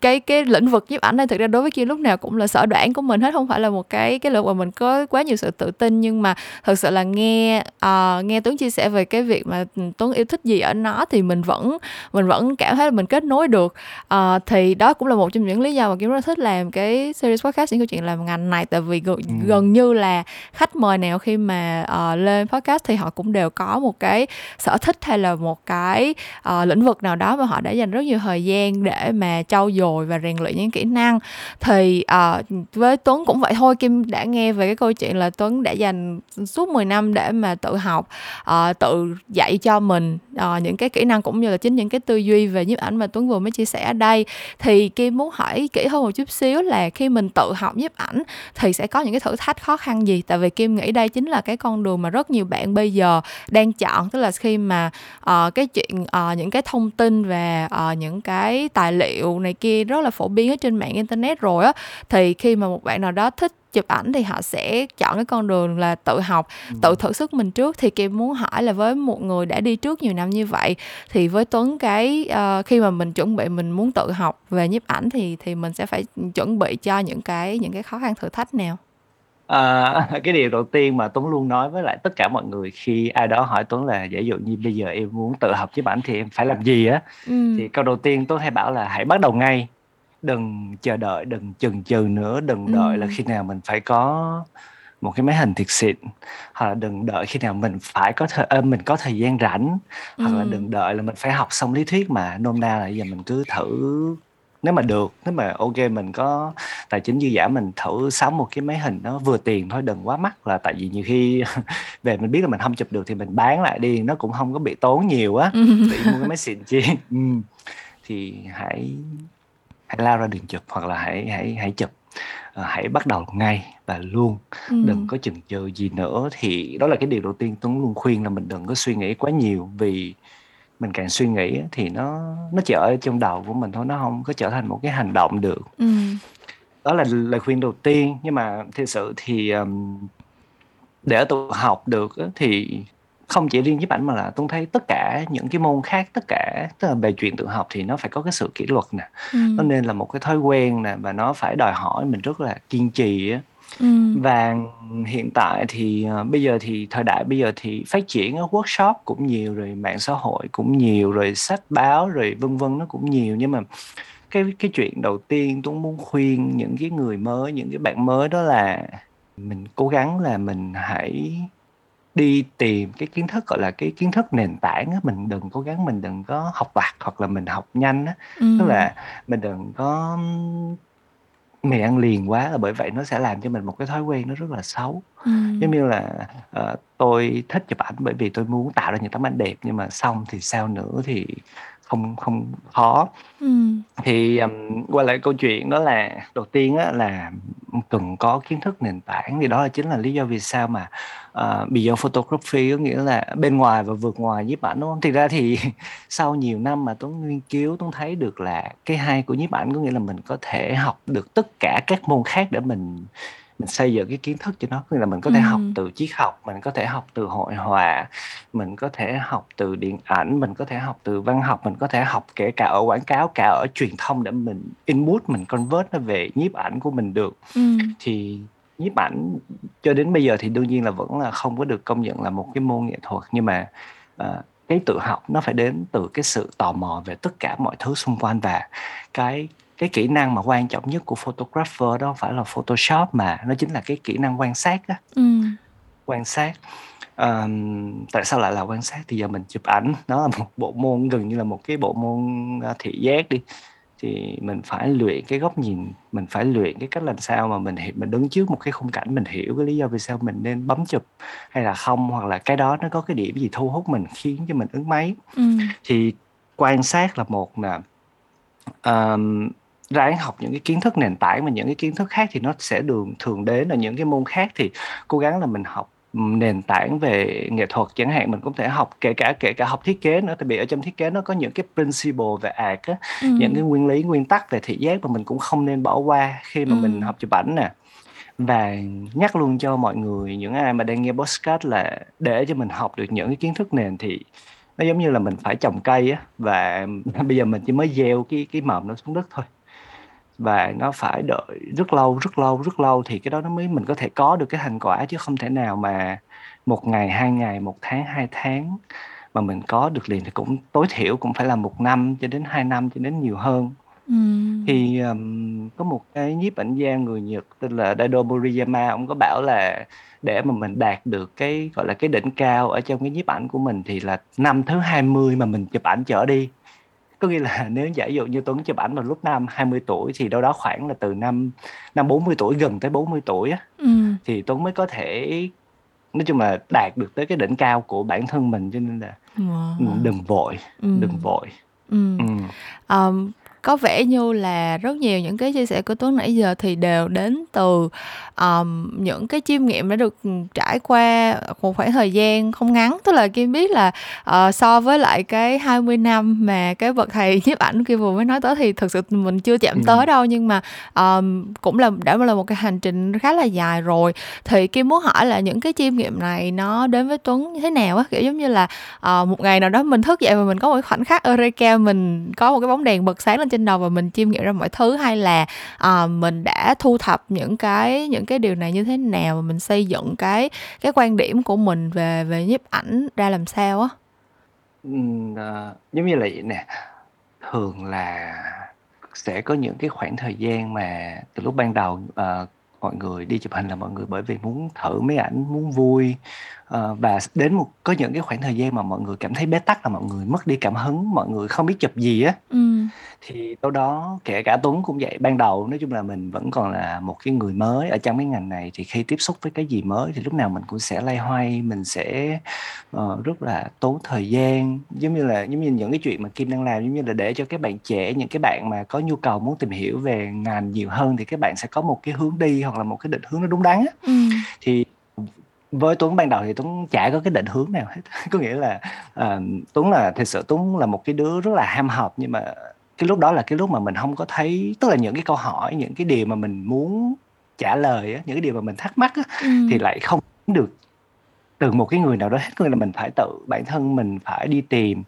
cái cái lĩnh vực nhiếp ảnh này thực ra đối với kim lúc nào cũng là sở đoản của mình hết không phải là một cái cái lĩnh mà mình có quá nhiều sự tự tin nhưng mà thực sự là nghe uh, nghe tuấn chia sẻ về cái việc mà tuấn yêu thích gì ở nó thì mình vẫn mình vẫn cảm thấy là mình kết nối được. Uh, thì đó cũng là một trong những lý do mà kim rất thích làm cái series podcast những câu chuyện làm ngành này. Tại vì gần, ừ. gần như là khách mời nào khi mà uh, lên podcast thì họ cũng đều có một cái sở thích hay là một cái uh, lĩnh vực nào đó mà họ đã dành rất nhiều thời gian để mà trau dồi và rèn luyện những kỹ năng. Thì uh, với Tuấn cũng vậy thôi. Kim đã nghe về cái câu chuyện là Tuấn đã dành suốt 10 năm để mà tự học. Uh, tự dạy cho mình uh, những cái kỹ năng cũng như là chính những cái tư duy về nhiếp ảnh mà Tuấn vừa mới chia sẻ ở đây. Thì Kim muốn hỏi kỹ hơn một chút xíu là khi mình tự học nhiếp ảnh thì sẽ có những cái thử thách khó khăn gì? Tại vì Kim nghĩ đây chính là cái con đường mà rất nhiều bạn bây giờ đang chọn. Tức là khi mà uh, cái chuyện uh, những cái thông tin về uh, những cái tài liệu này kia rất là phổ biến ở trên mạng internet rồi á thì khi mà một bạn nào đó thích chụp ảnh thì họ sẽ chọn cái con đường là tự học ừ. tự thử sức mình trước thì kim muốn hỏi là với một người đã đi trước nhiều năm như vậy thì với tuấn cái uh, khi mà mình chuẩn bị mình muốn tự học về nhiếp ảnh thì thì mình sẽ phải chuẩn bị cho những cái những cái khó khăn thử thách nào À, cái điều đầu tiên mà Tuấn luôn nói với lại tất cả mọi người khi ai đó hỏi Tuấn là giả dụ như bây giờ em muốn tự học chụp ảnh thì em phải làm gì á ừ. thì câu đầu tiên Tuấn hay bảo là hãy bắt đầu ngay đừng chờ đợi đừng chần chừ nữa đừng đợi là khi nào mình phải có một cái máy hình thiệt xịn hoặc là đừng đợi khi nào mình phải có thời mình có thời gian rảnh hoặc là đừng đợi là mình phải học xong lý thuyết mà nôm na là giờ mình cứ thử nếu mà được nếu mà ok mình có tài chính dư giả mình thử sắm một cái máy hình nó vừa tiền thôi đừng quá mắc là tại vì nhiều khi về mình biết là mình không chụp được thì mình bán lại đi nó cũng không có bị tốn nhiều á bị mua cái máy xịn chi. Ừ. thì hãy hãy lao ra đường chụp hoặc là hãy hãy hãy chụp. À, hãy bắt đầu ngay và luôn. Ừ. đừng có chần chừ gì nữa. Thì đó là cái điều đầu tiên tuấn luôn khuyên là mình đừng có suy nghĩ quá nhiều. Vì mình càng suy nghĩ thì nó nó chỉ ở trong đầu của mình thôi. Nó không có trở thành một cái hành động được. Ừ. đó là lời khuyên đầu tiên. Nhưng mà thực sự thì um, để tự học được thì không chỉ riêng nhiếp ảnh mà là tôi thấy tất cả những cái môn khác tất cả tức là về chuyện tự học thì nó phải có cái sự kỷ luật nè ừ. nó nên là một cái thói quen nè và nó phải đòi hỏi mình rất là kiên trì á ừ. và hiện tại thì uh, bây giờ thì thời đại bây giờ thì phát triển ở workshop cũng nhiều rồi mạng xã hội cũng nhiều rồi sách báo rồi vân vân nó cũng nhiều nhưng mà cái cái chuyện đầu tiên tôi muốn khuyên những cái người mới những cái bạn mới đó là mình cố gắng là mình hãy đi tìm cái kiến thức gọi là cái kiến thức nền tảng á mình đừng cố gắng mình đừng có học vặt hoặc là mình học nhanh á ừ. tức là mình đừng có mì ăn liền quá là bởi vậy nó sẽ làm cho mình một cái thói quen nó rất là xấu ừ. giống như là uh, tôi thích chụp ảnh bởi vì tôi muốn tạo ra những tấm ảnh đẹp nhưng mà xong thì sao nữa thì không không khó Ừm. thì um, quay lại câu chuyện đó là đầu tiên á, là cần có kiến thức nền tảng thì đó là chính là lý do vì sao mà uh, beyond photography có nghĩa là bên ngoài và vượt ngoài nhiếp ảnh đúng không? Thực ra thì sau nhiều năm mà Tuấn nghiên cứu Tuấn thấy được là cái hay của nhiếp ảnh có nghĩa là mình có thể học được tất cả các môn khác để mình mình xây dựng cái kiến thức cho nó là mình có thể học từ triết học mình có thể học từ hội họa mình có thể học từ điện ảnh mình có thể học từ văn học mình có thể học kể cả ở quảng cáo cả ở truyền thông để mình input mình convert nó về nhiếp ảnh của mình được Ừm. thì nhiếp ảnh cho đến bây giờ thì đương nhiên là vẫn là không có được công nhận là một cái môn nghệ thuật nhưng mà uh, cái tự học nó phải đến từ cái sự tò mò về tất cả mọi thứ xung quanh và cái cái kỹ năng mà quan trọng nhất của photographer đó không phải là photoshop mà nó chính là cái kỹ năng quan sát đó ừ. quan sát. Um, tại sao lại là quan sát? Thì giờ mình chụp ảnh. Nó là một bộ môn gần như là một cái bộ môn uh, thị giác đi. Thì mình phải luyện cái góc nhìn mình phải luyện cái cách làm sao mà mình mình đứng trước một cái khung cảnh mình hiểu cái lý do vì sao mình nên bấm chụp hay là không hoặc là cái đó nó có cái điểm gì thu hút mình khiến cho mình ứng máy. Ừ. thì quan sát là một nè. Um, ráng học những cái kiến thức nền tảng mà những cái kiến thức khác thì nó sẽ đường thường đến ở những cái môn khác thì cố gắng là mình học nền tảng về nghệ thuật chẳng hạn mình cũng thể học kể cả kể cả học thiết kế nữa tại vì ở trong thiết kế nó có những cái principle về art á ừ. những cái nguyên lý nguyên tắc về thị giác mà mình cũng không nên bỏ qua khi mà ừ. mình học chụp ảnh nè và nhắc luôn cho mọi người những ai mà đang nghe podcast là để cho mình học được những cái kiến thức nền thì nó giống như là mình phải trồng cây á và bây giờ mình chỉ mới gieo cái cái mầm nó xuống đất thôi và nó phải đợi rất lâu rất lâu rất lâu thì cái đó nó mới mình có thể có được cái thành quả chứ không thể nào mà một ngày hai ngày một tháng hai tháng mà mình có được liền thì cũng tối thiểu cũng phải là một năm cho đến hai năm cho đến nhiều hơn ừ. thì um, có một cái nhiếp ảnh gia người Nhật tên là Daido Moriyama ông có bảo là để mà mình đạt được cái gọi là cái đỉnh cao ở trong cái nhiếp ảnh của mình thì là năm thứ 20 mà mình chụp ảnh trở đi có nghĩa là nếu giả dụ như Tuấn chụp ảnh vào lúc năm 20 tuổi thì đâu đó khoảng là từ năm năm 40 tuổi gần tới 40 tuổi á ừ. thì Tuấn mới có thể nói chung là đạt được tới cái đỉnh cao của bản thân mình cho nên là wow. đừng vội ừ. đừng vội ừ. Ừ. Um, có vẻ như là rất nhiều những cái chia sẻ của Tuấn nãy giờ thì đều đến từ um, những cái chiêm nghiệm đã được trải qua một khoảng thời gian không ngắn. Tức là Kim biết là uh, so với lại cái 20 năm mà cái bậc thầy nhiếp ảnh kia vừa mới nói tới thì thực sự mình chưa chạm ừ. tới đâu. Nhưng mà um, cũng là đã là một cái hành trình khá là dài rồi. Thì Kim muốn hỏi là những cái chiêm nghiệm này nó đến với Tuấn như thế nào á? Kiểu giống như là uh, một ngày nào đó mình thức dậy và mình có một khoảnh khắc Eureka mình có một cái bóng đèn bật sáng lên trên đầu và mình chiêm nghiệm ra mọi thứ hay là uh, mình đã thu thập những cái những cái điều này như thế nào và mình xây dựng cái cái quan điểm của mình về về nhiếp ảnh ra làm sao á? Ừ, giống như là vậy nè. Thường là sẽ có những cái khoảng thời gian mà từ lúc ban đầu uh, mọi người đi chụp hình là mọi người bởi vì muốn thử mấy ảnh muốn vui uh, và đến một có những cái khoảng thời gian mà mọi người cảm thấy bế tắc là mọi người mất đi cảm hứng mọi người không biết chụp gì á. Ừ. Thì đâu đó kể cả Tuấn cũng vậy. Ban đầu nói chung là mình vẫn còn là một cái người mới ở trong cái ngành này. Thì khi tiếp xúc với cái gì mới thì lúc nào mình cũng sẽ lay hoay mình sẽ uh, rất là tốn thời gian. Giống như là giống như những cái chuyện mà Kim đang làm giống như là để cho các bạn trẻ những cái bạn mà có nhu cầu muốn tìm hiểu về ngành nhiều hơn thì các bạn sẽ có một cái hướng đi hoặc là một cái định hướng nó đúng đắn á. Ừ. thì với Tuấn ban đầu thì Tuấn chả có cái định hướng nào hết. Có nghĩa là uh, Tuấn là thực sự Tuấn là một cái đứa rất là ham học nhưng mà cái lúc đó là cái lúc mà mình không có thấy tức là những cái câu hỏi những cái điều mà mình muốn trả lời á những cái điều mà mình thắc mắc á, ừ. thì lại không được từ một cái người nào đó hết. Có nghĩa là mình phải tự bản thân mình phải đi tìm.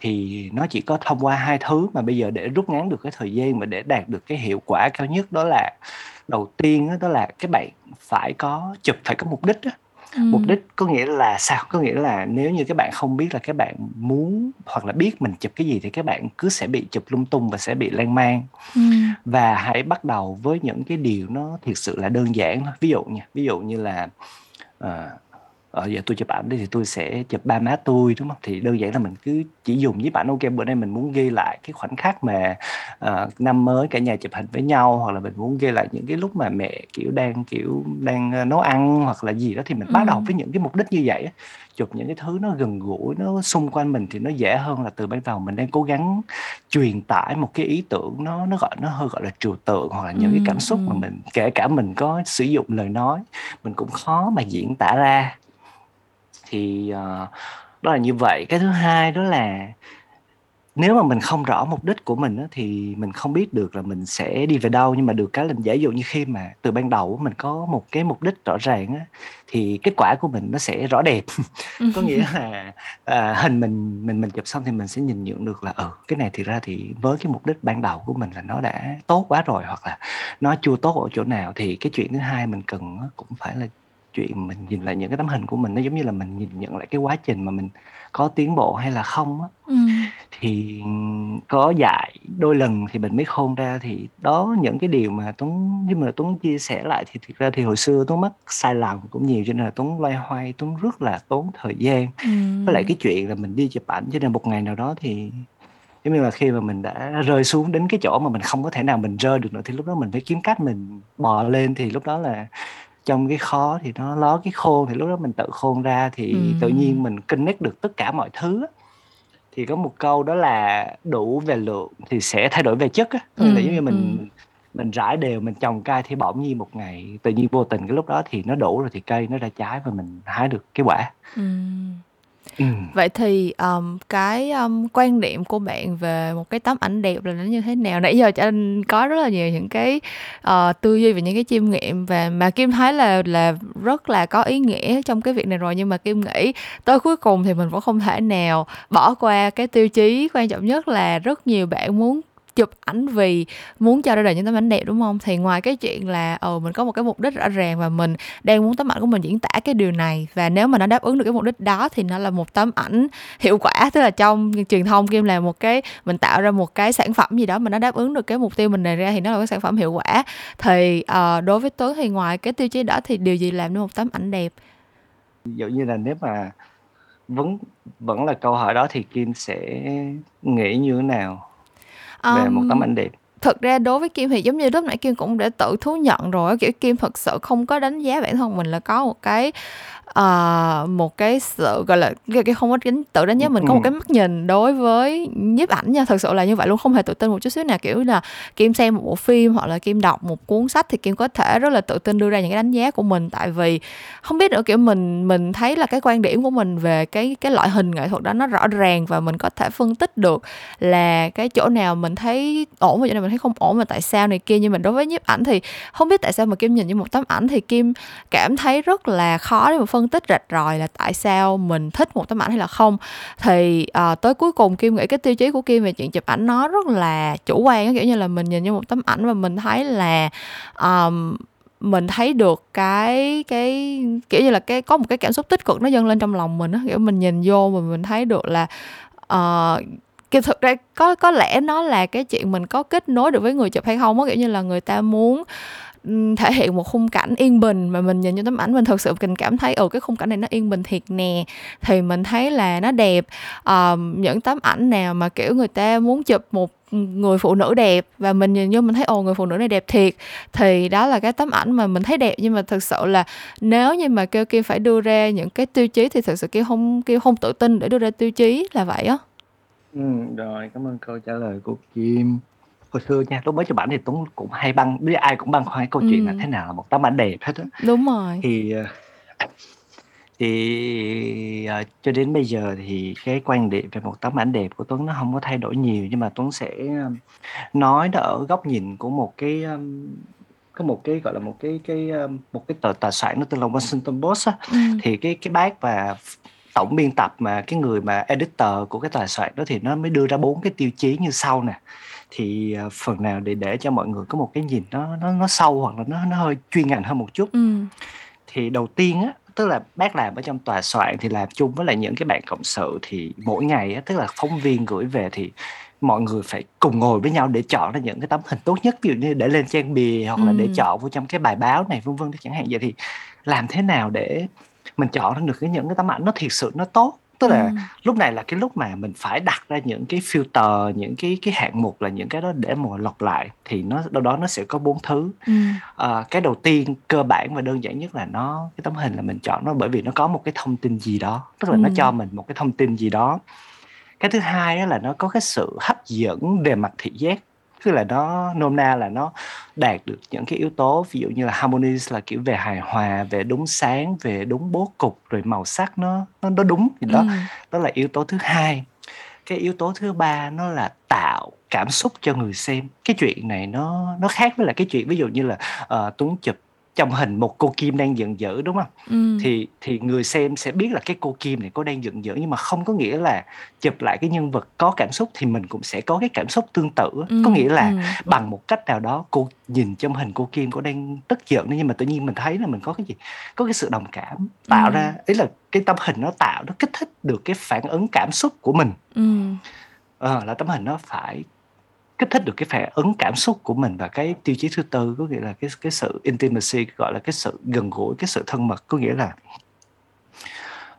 Thì nó chỉ có thông qua hai thứ mà bây giờ để rút ngắn được cái thời gian mà để đạt được cái hiệu quả cao nhất đó là đầu tiên đó, đó là các bạn phải có chụp phải có mục đích đó mục đích có nghĩa là sao? Có nghĩa là nếu như các bạn không biết là các bạn muốn hoặc là biết mình chụp cái gì thì các bạn cứ sẽ bị chụp lung tung và sẽ bị lan man. Ừm. và hãy bắt đầu với những cái điều nó thiệt sự là đơn giản thôi. Ví dụ nha ví dụ như là ờ, ờ, giờ tôi chụp ảnh đi thì tôi sẽ chụp ba má tôi đúng không? Thì đơn giản là mình cứ chỉ dùng với ảnh. Ok bữa nay mình muốn ghi lại cái khoảnh khắc mà uh, năm mới cả nhà chụp hình với nhau hoặc là mình muốn ghi lại những cái lúc mà mẹ kiểu đang kiểu đang ờ, nấu ăn hoặc là gì đó thì mình ừ. bắt đầu với những cái mục đích như vậy chụp những cái thứ nó gần gũi nó xung quanh mình thì nó dễ hơn là từ ban đầu mình đang cố gắng truyền tải một cái ý tưởng nó nó gọi nó hơi gọi là trừu tượng hoặc là những cái cảm xúc mà mình kể cả mình có sử dụng lời nói mình cũng khó mà diễn tả ra thì uh, đó là như vậy. Cái thứ hai đó là nếu mà mình không rõ mục đích của mình á, thì mình không biết được là mình sẽ đi về đâu. Nhưng mà được cái là giả dụ như khi mà từ ban đầu mình có một cái mục đích rõ ràng á, thì kết quả của mình nó sẽ rõ đẹp. Có nghĩa là à, hình mình mình mình chụp xong thì mình sẽ nhìn nhận được là ừ cái này thì ra thì với cái mục đích ban đầu của mình là nó đã tốt quá rồi hoặc là nó chưa tốt ở chỗ nào. Thì cái chuyện thứ hai mình cần cũng phải là chuyện mình nhìn lại những cái tấm hình của mình nó giống như là mình nhìn nhận lại cái quá trình mà mình có tiến bộ hay là không á ừ. thì có dạy đôi lần thì mình mới khôn ra thì đó những cái điều mà tuấn nhưng mà tuấn chia sẻ lại thì thực ra thì hồi xưa tuấn mắc sai lầm cũng nhiều cho nên là tuấn loay hoay tuấn rất là tốn thời gian ừ. với lại cái chuyện là mình đi chụp ảnh cho nên một ngày nào đó thì giống như là khi mà mình đã rơi xuống đến cái chỗ mà mình không có thể nào mình rơi được nữa thì lúc đó mình phải kiếm cách mình bò lên thì lúc đó là trong cái khó thì nó ló cái khôn thì lúc đó mình tự khôn ra thì ừ. tự nhiên mình connect được tất cả mọi thứ thì có một câu đó là đủ về lượng thì sẽ thay đổi về chất á ừ. là giống như mình ừ. mình rải đều mình trồng cây thì bỗng nhiên một ngày tự nhiên vô tình cái lúc đó thì nó đủ rồi thì cây nó ra trái và mình hái được cái quả ừ. Ừ. Vậy thì, ờm, cái, ưm, quan điểm của bạn về một cái tấm ảnh đẹp là nó như thế nào? Nãy giờ anh có rất là nhiều những cái, ờ, tư duy về những cái chiêm nghiệm và mà Kim thấy là là rất là có ý nghĩa trong cái việc này rồi, nhưng mà Kim nghĩ tới cuối cùng thì mình vẫn không thể nào bỏ qua cái tiêu chí quan trọng nhất là rất nhiều bạn muốn chụp ảnh vì muốn cho ra đời những tấm ảnh đẹp đúng không? Thì ngoài cái chuyện là ờ mình có một cái mục đích rõ ràng và mình đang muốn tấm ảnh của mình diễn tả cái điều này và nếu mà nó đáp ứng được cái mục đích đó thì nó là một tấm ảnh hiệu quả tức là trong truyền thông kim là một cái mình tạo ra một cái sản phẩm gì đó mà nó đáp ứng được cái mục tiêu mình đề ra thì nó là cái sản phẩm hiệu quả. Thì uh, đối với tuấn thì ngoài cái tiêu chí đó thì điều gì làm nên một tấm ảnh đẹp? Dụ như là nếu mà vẫn vẫn là câu hỏi đó thì kim sẽ nghĩ như thế nào? Về một tấm ảnh đẹp. thực ra đối với kim thì giống như lúc nãy kim cũng đã tự thú nhận rồi kiểu kim thật sự không có đánh giá bản thân mình là có một cái uh, một cái sự gọi là cái, cái không có đánh, tự đánh giá mình có một ừ. cái mắt nhìn đối với nhiếp ảnh nha. Thật sự là như vậy luôn không hề tự tin một chút xíu nào. Kiểu là kim xem một bộ phim hoặc là kim đọc một cuốn sách thì kim có thể rất là tự tin đưa ra những cái đánh giá của mình. Tại vì không biết nữa kiểu mình mình thấy là cái quan điểm của mình về cái cái loại hình nghệ thuật đó nó rõ ràng và mình có thể phân tích được là cái chỗ nào mình thấy ổn và chỗ nào mình thấy không ổn và tại sao này kia. Nhưng mình đối với nhiếp ảnh thì không biết tại sao mà kim nhìn như một tấm ảnh thì kim cảm thấy rất là khó để mà phân phân tích rạch ròi là tại sao mình thích một tấm ảnh hay là không. Thì uh, tới cuối cùng kim nghĩ cái tiêu chí của kim về chuyện chụp ảnh nó rất là chủ quan kiểu như là mình nhìn vô một tấm ảnh và mình thấy là um, mình thấy được cái cái kiểu như là cái có một cái cảm xúc tích cực nó dâng lên trong lòng mình á kiểu mình nhìn vô mà mình thấy được là uh, kiểu thực ra có có lẽ nó là cái chuyện mình có kết nối được với người chụp hay không á kiểu như là người ta muốn thể hiện một khung cảnh yên bình mà mình nhìn những tấm ảnh mình thực sự mình cảm thấy ở ừ, cái khung cảnh này nó yên bình thiệt nè. Thì mình thấy là nó đẹp. Um, những tấm ảnh nào mà kiểu người ta muốn chụp một người phụ nữ đẹp và mình nhìn vô mình thấy ồ người phụ nữ này đẹp thiệt thì đó là cái tấm ảnh mà mình thấy đẹp. Nhưng mà thực sự là nếu như mà kêu kim phải đưa ra những cái tiêu chí thì thực sự kêu không kêu không tự tin để đưa ra tiêu chí là vậy á. Ừ, rồi cảm ơn câu trả lời của Kim hồi xưa nha lúc mới chụp ảnh thì Tuấn cũng hay băng biết ai cũng băn khoăn câu chuyện là thế nào là một tấm ảnh đẹp hết á. Đúng rồi. Thì ờ, thì uh, cho đến bây giờ thì cái quan điểm về một tấm ảnh đẹp của Tuấn nó không có thay đổi nhiều nhưng mà Tuấn sẽ nói nó ở góc nhìn của một cái um, có một cái gọi là một cái cái một cái tờ tòa soạn nó tên là Washington Post á. Ừ. thì cái cái bác và tổng biên tập mà cái người mà editor của cái tòa soạn đó thì nó mới đưa ra bốn cái tiêu chí như sau nè thì ờ, phần nào để để cho mọi người có một cái nhìn nó nó nó sâu hoặc là nó nó hơi chuyên ngành hơn một chút. Ừ. thì đầu tiên á tức là bác làm ở trong tòa soạn thì làm chung với lại những cái bạn cộng sự thì mỗi ngày á tức là phóng viên gửi về thì mọi người phải cùng ngồi với nhau để chọn ra những cái tấm hình tốt nhất. Ví dụ như để lên trang bìa hoặc là để chọn vô trong cái bài báo này vân vân chẳng hạn vậy. Thì làm thế nào để mình chọn ra được cái những cái tấm ảnh nó thiệt sự nó tốt tức là Ừm. lúc này là cái lúc mà mình phải đặt ra những cái filter, những cái cái hạng mục là những cái đó để mà lọc lại thì nó đâu đó nó sẽ có bốn thứ. Ừm. Ờ, cái đầu tiên cơ bản và đơn giản nhất là nó cái tấm hình là mình chọn nó bởi vì nó có một cái thông tin gì đó, tức là nó cho mình một cái thông tin gì đó. Cái thứ hai là nó có cái sự hấp dẫn về mặt thị giác tức là nó nôm na là nó đạt được những cái yếu tố ví dụ như là harmony là kiểu về hài hòa về đúng sáng về đúng bố cục rồi màu sắc nó nó nó đúng gì đó. Ừ. đó là yếu tố thứ hai. Cái yếu tố thứ ba nó là tạo cảm xúc cho người xem. Cái chuyện này nó nó khác với là cái chuyện ví dụ như là uh, tuấn chụp trong hình một cô Kim đang giận dữ đúng không? Ừ. Thì thì người xem sẽ biết là cái cô Kim này có đang giận dữ nhưng mà không có nghĩa là chụp lại cái nhân vật có cảm xúc thì mình cũng sẽ có cái cảm xúc tương tự. Ừ. Có nghĩa là ừ. bằng một cách nào đó cô nhìn trong hình cô Kim có đang tức giận nhưng mà tự nhiên mình thấy là mình có cái gì có cái sự đồng cảm tạo ừ. ra ý là cái tấm hình nó tạo nó kích thích được cái phản ứng cảm xúc của mình. Ừ. À, là tấm hình nó phải kích thích được cái phản ứng cảm xúc của mình và cái tiêu chí thứ tư có nghĩa là cái cái sự intimacy gọi là cái sự gần gũi cái sự thân mật có nghĩa là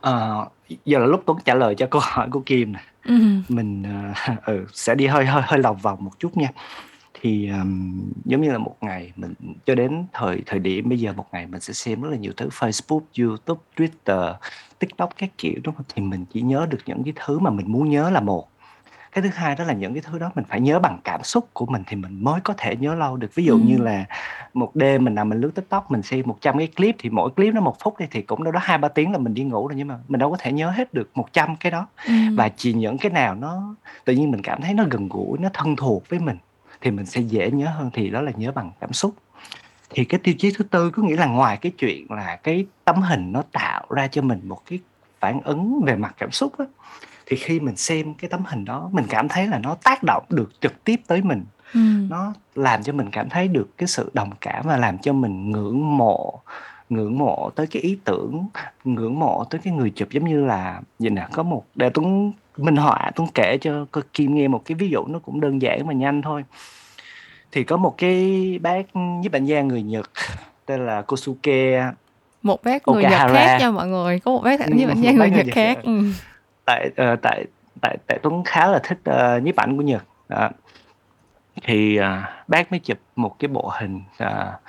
uh, giờ là lúc Tuấn trả lời cho câu hỏi của Kim này ừ. mình uh, ừ, sẽ đi hơi hơi hơi lòng vòng một chút nha thì um, giống như là một ngày mình cho đến thời thời điểm bây giờ một ngày mình sẽ xem rất là nhiều thứ Facebook, YouTube, Twitter, TikTok các kiểu đúng không? Thì mình chỉ nhớ được những cái thứ mà mình muốn nhớ là một cái thứ hai đó là những cái thứ đó mình phải nhớ bằng cảm xúc của mình thì mình mới có thể nhớ lâu được ví dụ ừ. như là một đêm mình nằm mình lướt tiktok mình xem 100 cái clip thì mỗi clip nó một phút đi thì cũng đâu đó hai ba tiếng là mình đi ngủ rồi nhưng mà mình đâu có thể nhớ hết được 100 cái đó ừ. và chỉ những cái nào nó tự nhiên mình cảm thấy nó gần gũi nó thân thuộc với mình thì mình sẽ dễ nhớ hơn thì đó là nhớ bằng cảm xúc thì cái tiêu chí thứ tư có nghĩa là ngoài cái chuyện là cái tấm hình nó tạo ra cho mình một cái phản ứng về mặt cảm xúc á thì khi mình xem cái tấm hình đó mình cảm thấy là nó tác động được trực tiếp tới mình. Ừ. nó làm cho mình cảm thấy được cái sự đồng cảm và làm cho mình ngưỡng mộ ngưỡng mộ tới cái ý tưởng ngưỡng mộ tới cái người chụp giống như là gì nè có một để tuấn minh họa tuấn kể cho kim nghe một cái ví dụ nó cũng đơn giản mà nhanh thôi. Thì có một cái bác nhiếp ảnh gia người nhật tên là kosuke. Một bác người Okahara. nhật khác nha mọi người có một bác nhiếp ảnh gia người nhật khác. Ừ tại uh, tại tại tại Tuấn khá là thích uh, nhiếp ảnh của Nhật đó. thì à, bác mới chụp một cái bộ hình à,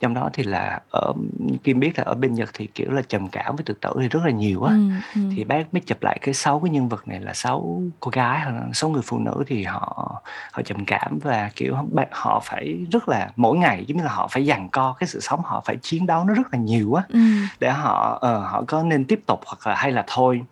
trong đó thì là ở Kim biết là ở bên Nhật thì kiểu là trầm cảm với tự tử thì rất là nhiều á ừ, ừ. thì bác mới chụp lại cái sáu cái nhân vật này là sáu cô gái hoặc sáu người phụ nữ thì họ họ trầm cảm và kiểu họ phải rất là mỗi ngày giống như là họ phải giằng co cái sự sống họ phải chiến đấu nó rất là nhiều á ừ. để họ ờ, họ có nên tiếp tục hoặc là hay là thôi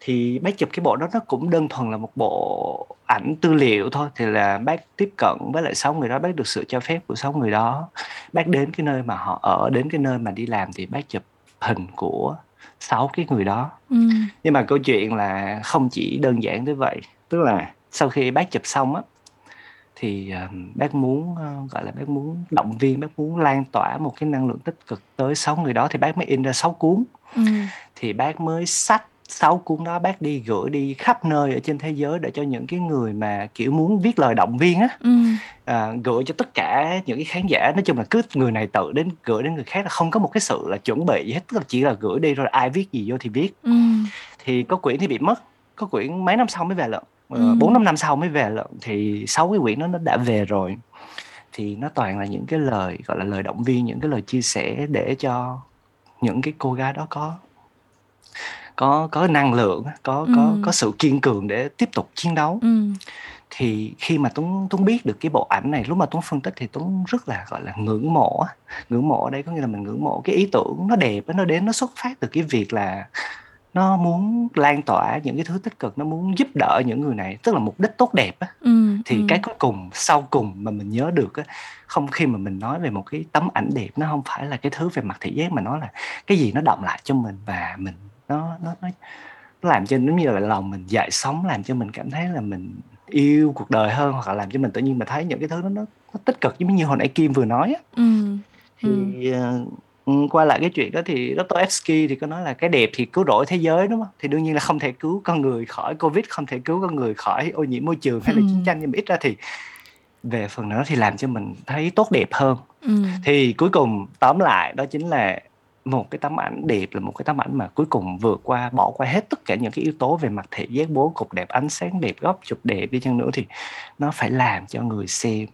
thì bác chụp cái bộ đó nó cũng đơn thuần là một bộ ảnh tư liệu thôi. Thì là bác tiếp cận với lại sáu người đó bác được sự cho phép của sáu người đó. Bác đến cái nơi mà họ ở đến cái nơi mà đi làm thì bác chụp hình của sáu cái người đó. Ừ. nhưng mà câu chuyện là không chỉ đơn giản như vậy. Tức là sau khi bác chụp xong á thì ờ, bác muốn ờ, gọi là bác muốn động viên bác muốn lan tỏa một cái năng lượng tích cực tới sáu người đó thì bác mới in ra sáu cuốn. Ừ. thì bác mới sách sáu cuốn đó bác đi gửi đi khắp nơi ở trên thế giới để cho những cái người mà kiểu muốn viết lời động viên á Ừ. à, gửi cho tất cả những cái khán giả nói chung là cứ người này tự đến gửi đến người khác là không có một cái sự là chuẩn bị gì hết tức là chỉ là gửi đi rồi ai viết gì vô thì viết Ừ. thì có quyển thì bị mất có quyển mấy năm sau mới về lận Ừ. Ờ, bốn năm năm sau mới về lận thì sáu cái quyển đó nó đã về rồi thì nó toàn là những cái lời gọi là lời động viên những cái lời chia sẻ để cho những cái cô gái đó có có có năng lượng có có Ừ. có sự kiên cường để tiếp tục chiến đấu Ừ. thì khi mà Tuấn Tuấn biết được cái bộ ảnh này lúc mà Tuấn phân tích thì Tuấn rất là gọi là ngưỡng mộ ngưỡng mộ ở đây có nghĩa là mình ngưỡng mộ cái ý tưởng nó đẹp nó đến nó xuất phát từ cái việc là nó muốn lan tỏa những cái thứ tích cực nó muốn giúp đỡ những người này tức là mục đích tốt đẹp á Ừ. thì ừ. cái cuối cùng sau cùng mà mình nhớ được á không khi mà mình nói về một cái tấm ảnh đẹp nó không phải là cái thứ về mặt thị giác mà nó là cái gì nó động lại cho mình và mình nó nó nó, làm cho giống như là lòng mình dậy sóng làm cho mình cảm thấy là mình yêu cuộc đời hơn hoặc là làm cho mình tự nhiên mình thấy những cái thứ đó nó, nó tích cực giống như hồi nãy Kim vừa nói á Ừ. thì ừ, quay lại cái chuyện đó thì Dostoevsky thì có nói là cái đẹp thì cứu rỗi thế giới đúng không thì đương nhiên là không thể cứu con người khỏi covid không thể cứu con người khỏi ô nhiễm môi trường hay là Ừ. chiến tranh nhưng mà ít ra thì về phần đó thì làm cho mình thấy tốt đẹp hơn Ừ. thì cuối cùng tóm lại đó chính là một cái tấm ảnh đẹp là một cái tấm ảnh mà cuối cùng vượt qua bỏ qua hết tất cả những cái yếu tố về mặt thị giác bố cục đẹp ánh sáng đẹp góc chụp đẹp đi chăng nữa thì nó phải làm cho người xem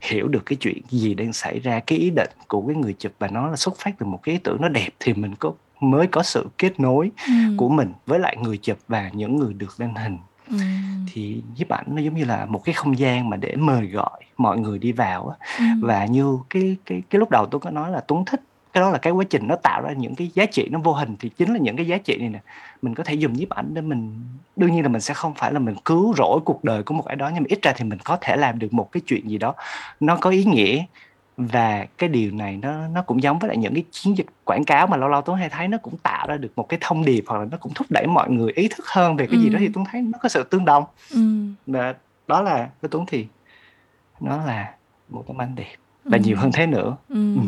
hiểu được cái chuyện gì đang xảy ra cái ý định của cái người chụp và nó là xuất phát từ một cái ý tưởng nó đẹp thì mình có mới có sự kết nối Ừ. của mình với lại người chụp và những người được lên hình Ừ. thì nhiếp ảnh nó giống như là một cái không gian mà để mời gọi mọi người đi vào Ừ. và như cái cái cái lúc đầu tôi có nói là Tuấn thích cái đó là cái quá trình nó tạo ra những cái giá trị nó vô hình thì chính là những cái giá trị này nè mình có thể dùng nhiếp ảnh để mình đương nhiên là mình sẽ không phải là mình cứu rỗi cuộc đời của một ai đó nhưng mà ít ra thì mình có thể làm được một cái chuyện gì đó nó có ý nghĩa và cái điều này nó nó cũng giống với lại những cái chiến dịch quảng cáo mà lâu lâu Tuấn hay thấy nó cũng tạo ra được một cái thông điệp hoặc là nó cũng thúc đẩy mọi người ý thức hơn về cái gì đó Ừ. thì Tuấn thấy nó có sự tương đồng Ừ. và đó là với Tuấn thì nó là một tấm ảnh đẹp và Ừ. nhiều hơn thế nữa Ừ. Ừ.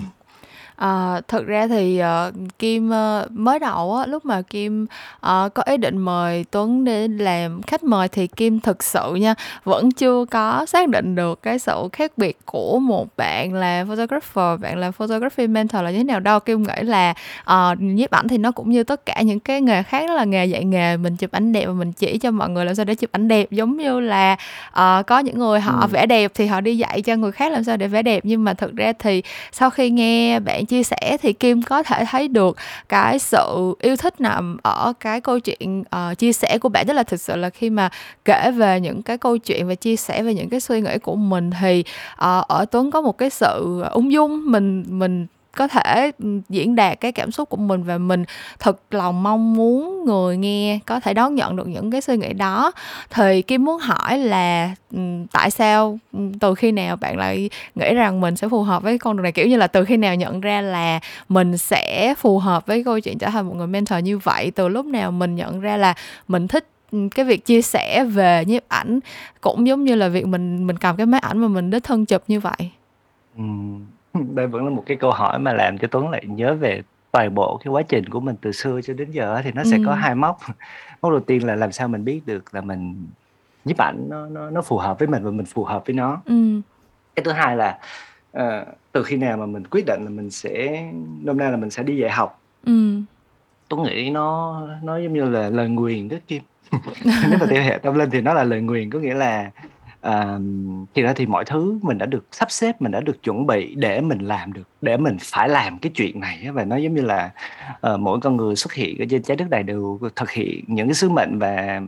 À, thực ra thì ờ, Kim ờ, mới đầu á, lúc mà Kim ờ, có ý định mời Tuấn để làm khách mời thì Kim thực sự nha vẫn chưa có xác định được cái sự khác biệt của một bạn là photographer, bạn là photography mentor là như thế nào đâu. Kim nghĩ là uh, nhiếp ảnh thì nó cũng như tất cả những cái nghề khác đó là nghề dạy nghề mình chụp ảnh đẹp và mình chỉ cho mọi người làm sao để chụp ảnh đẹp giống như là ờ, có những người họ Ừ. vẽ đẹp thì họ đi dạy cho người khác làm sao để vẽ đẹp nhưng mà thực ra thì sau khi nghe bạn chia sẻ thì Kim có thể thấy được cái sự yêu thích nằm ở cái câu chuyện uh, chia sẻ của bạn. Tức là thực sự là khi mà kể về những cái câu chuyện và chia sẻ về những cái suy nghĩ của mình thì uh, ở Tuấn có một cái sự ung dung. Mình mình có thể ừ, diễn đạt cái cảm xúc của mình và mình thật lòng mong muốn người nghe có thể đón nhận được những cái suy nghĩ đó. Thì Kim muốn hỏi là ừ, tại sao ừ, từ khi nào bạn lại nghĩ rằng mình sẽ phù hợp với con đường này? Kiểu như là từ khi nào nhận ra là mình sẽ phù hợp với câu chuyện trở thành một người mentor như vậy? Từ lúc nào mình nhận ra là mình thích cái việc chia sẻ về nhiếp ảnh, cũng giống như là việc mình mình cầm cái máy ảnh mà mình đích thân chụp như vậy? đây vẫn là một cái câu hỏi mà làm cho Tuấn lại nhớ về toàn bộ cái quá trình của mình từ xưa cho đến giờ thì nó sẽ có ừ. hai mốc. Mốc đầu tiên là làm sao mình biết được là mình nhiếp ảnh nó nó nó phù hợp với mình và mình phù hợp với nó. Ừ. Cái thứ hai là ờ, từ khi nào mà mình quyết định là mình sẽ nôm na là mình sẽ đi dạy học. Ừ. Tuấn nghĩ nó nó giống như là lời nguyền đó Kim. Nếu mà theo hệ tâm linh thì nó là lời nguyền có nghĩa là à, thì ra thì mọi thứ mình đã được sắp xếp mình đã được chuẩn bị để mình làm được để mình phải làm cái chuyện này và nó giống như là uh, mỗi con người xuất hiện ở trên trái đất này đều thực hiện những cái sứ mệnh và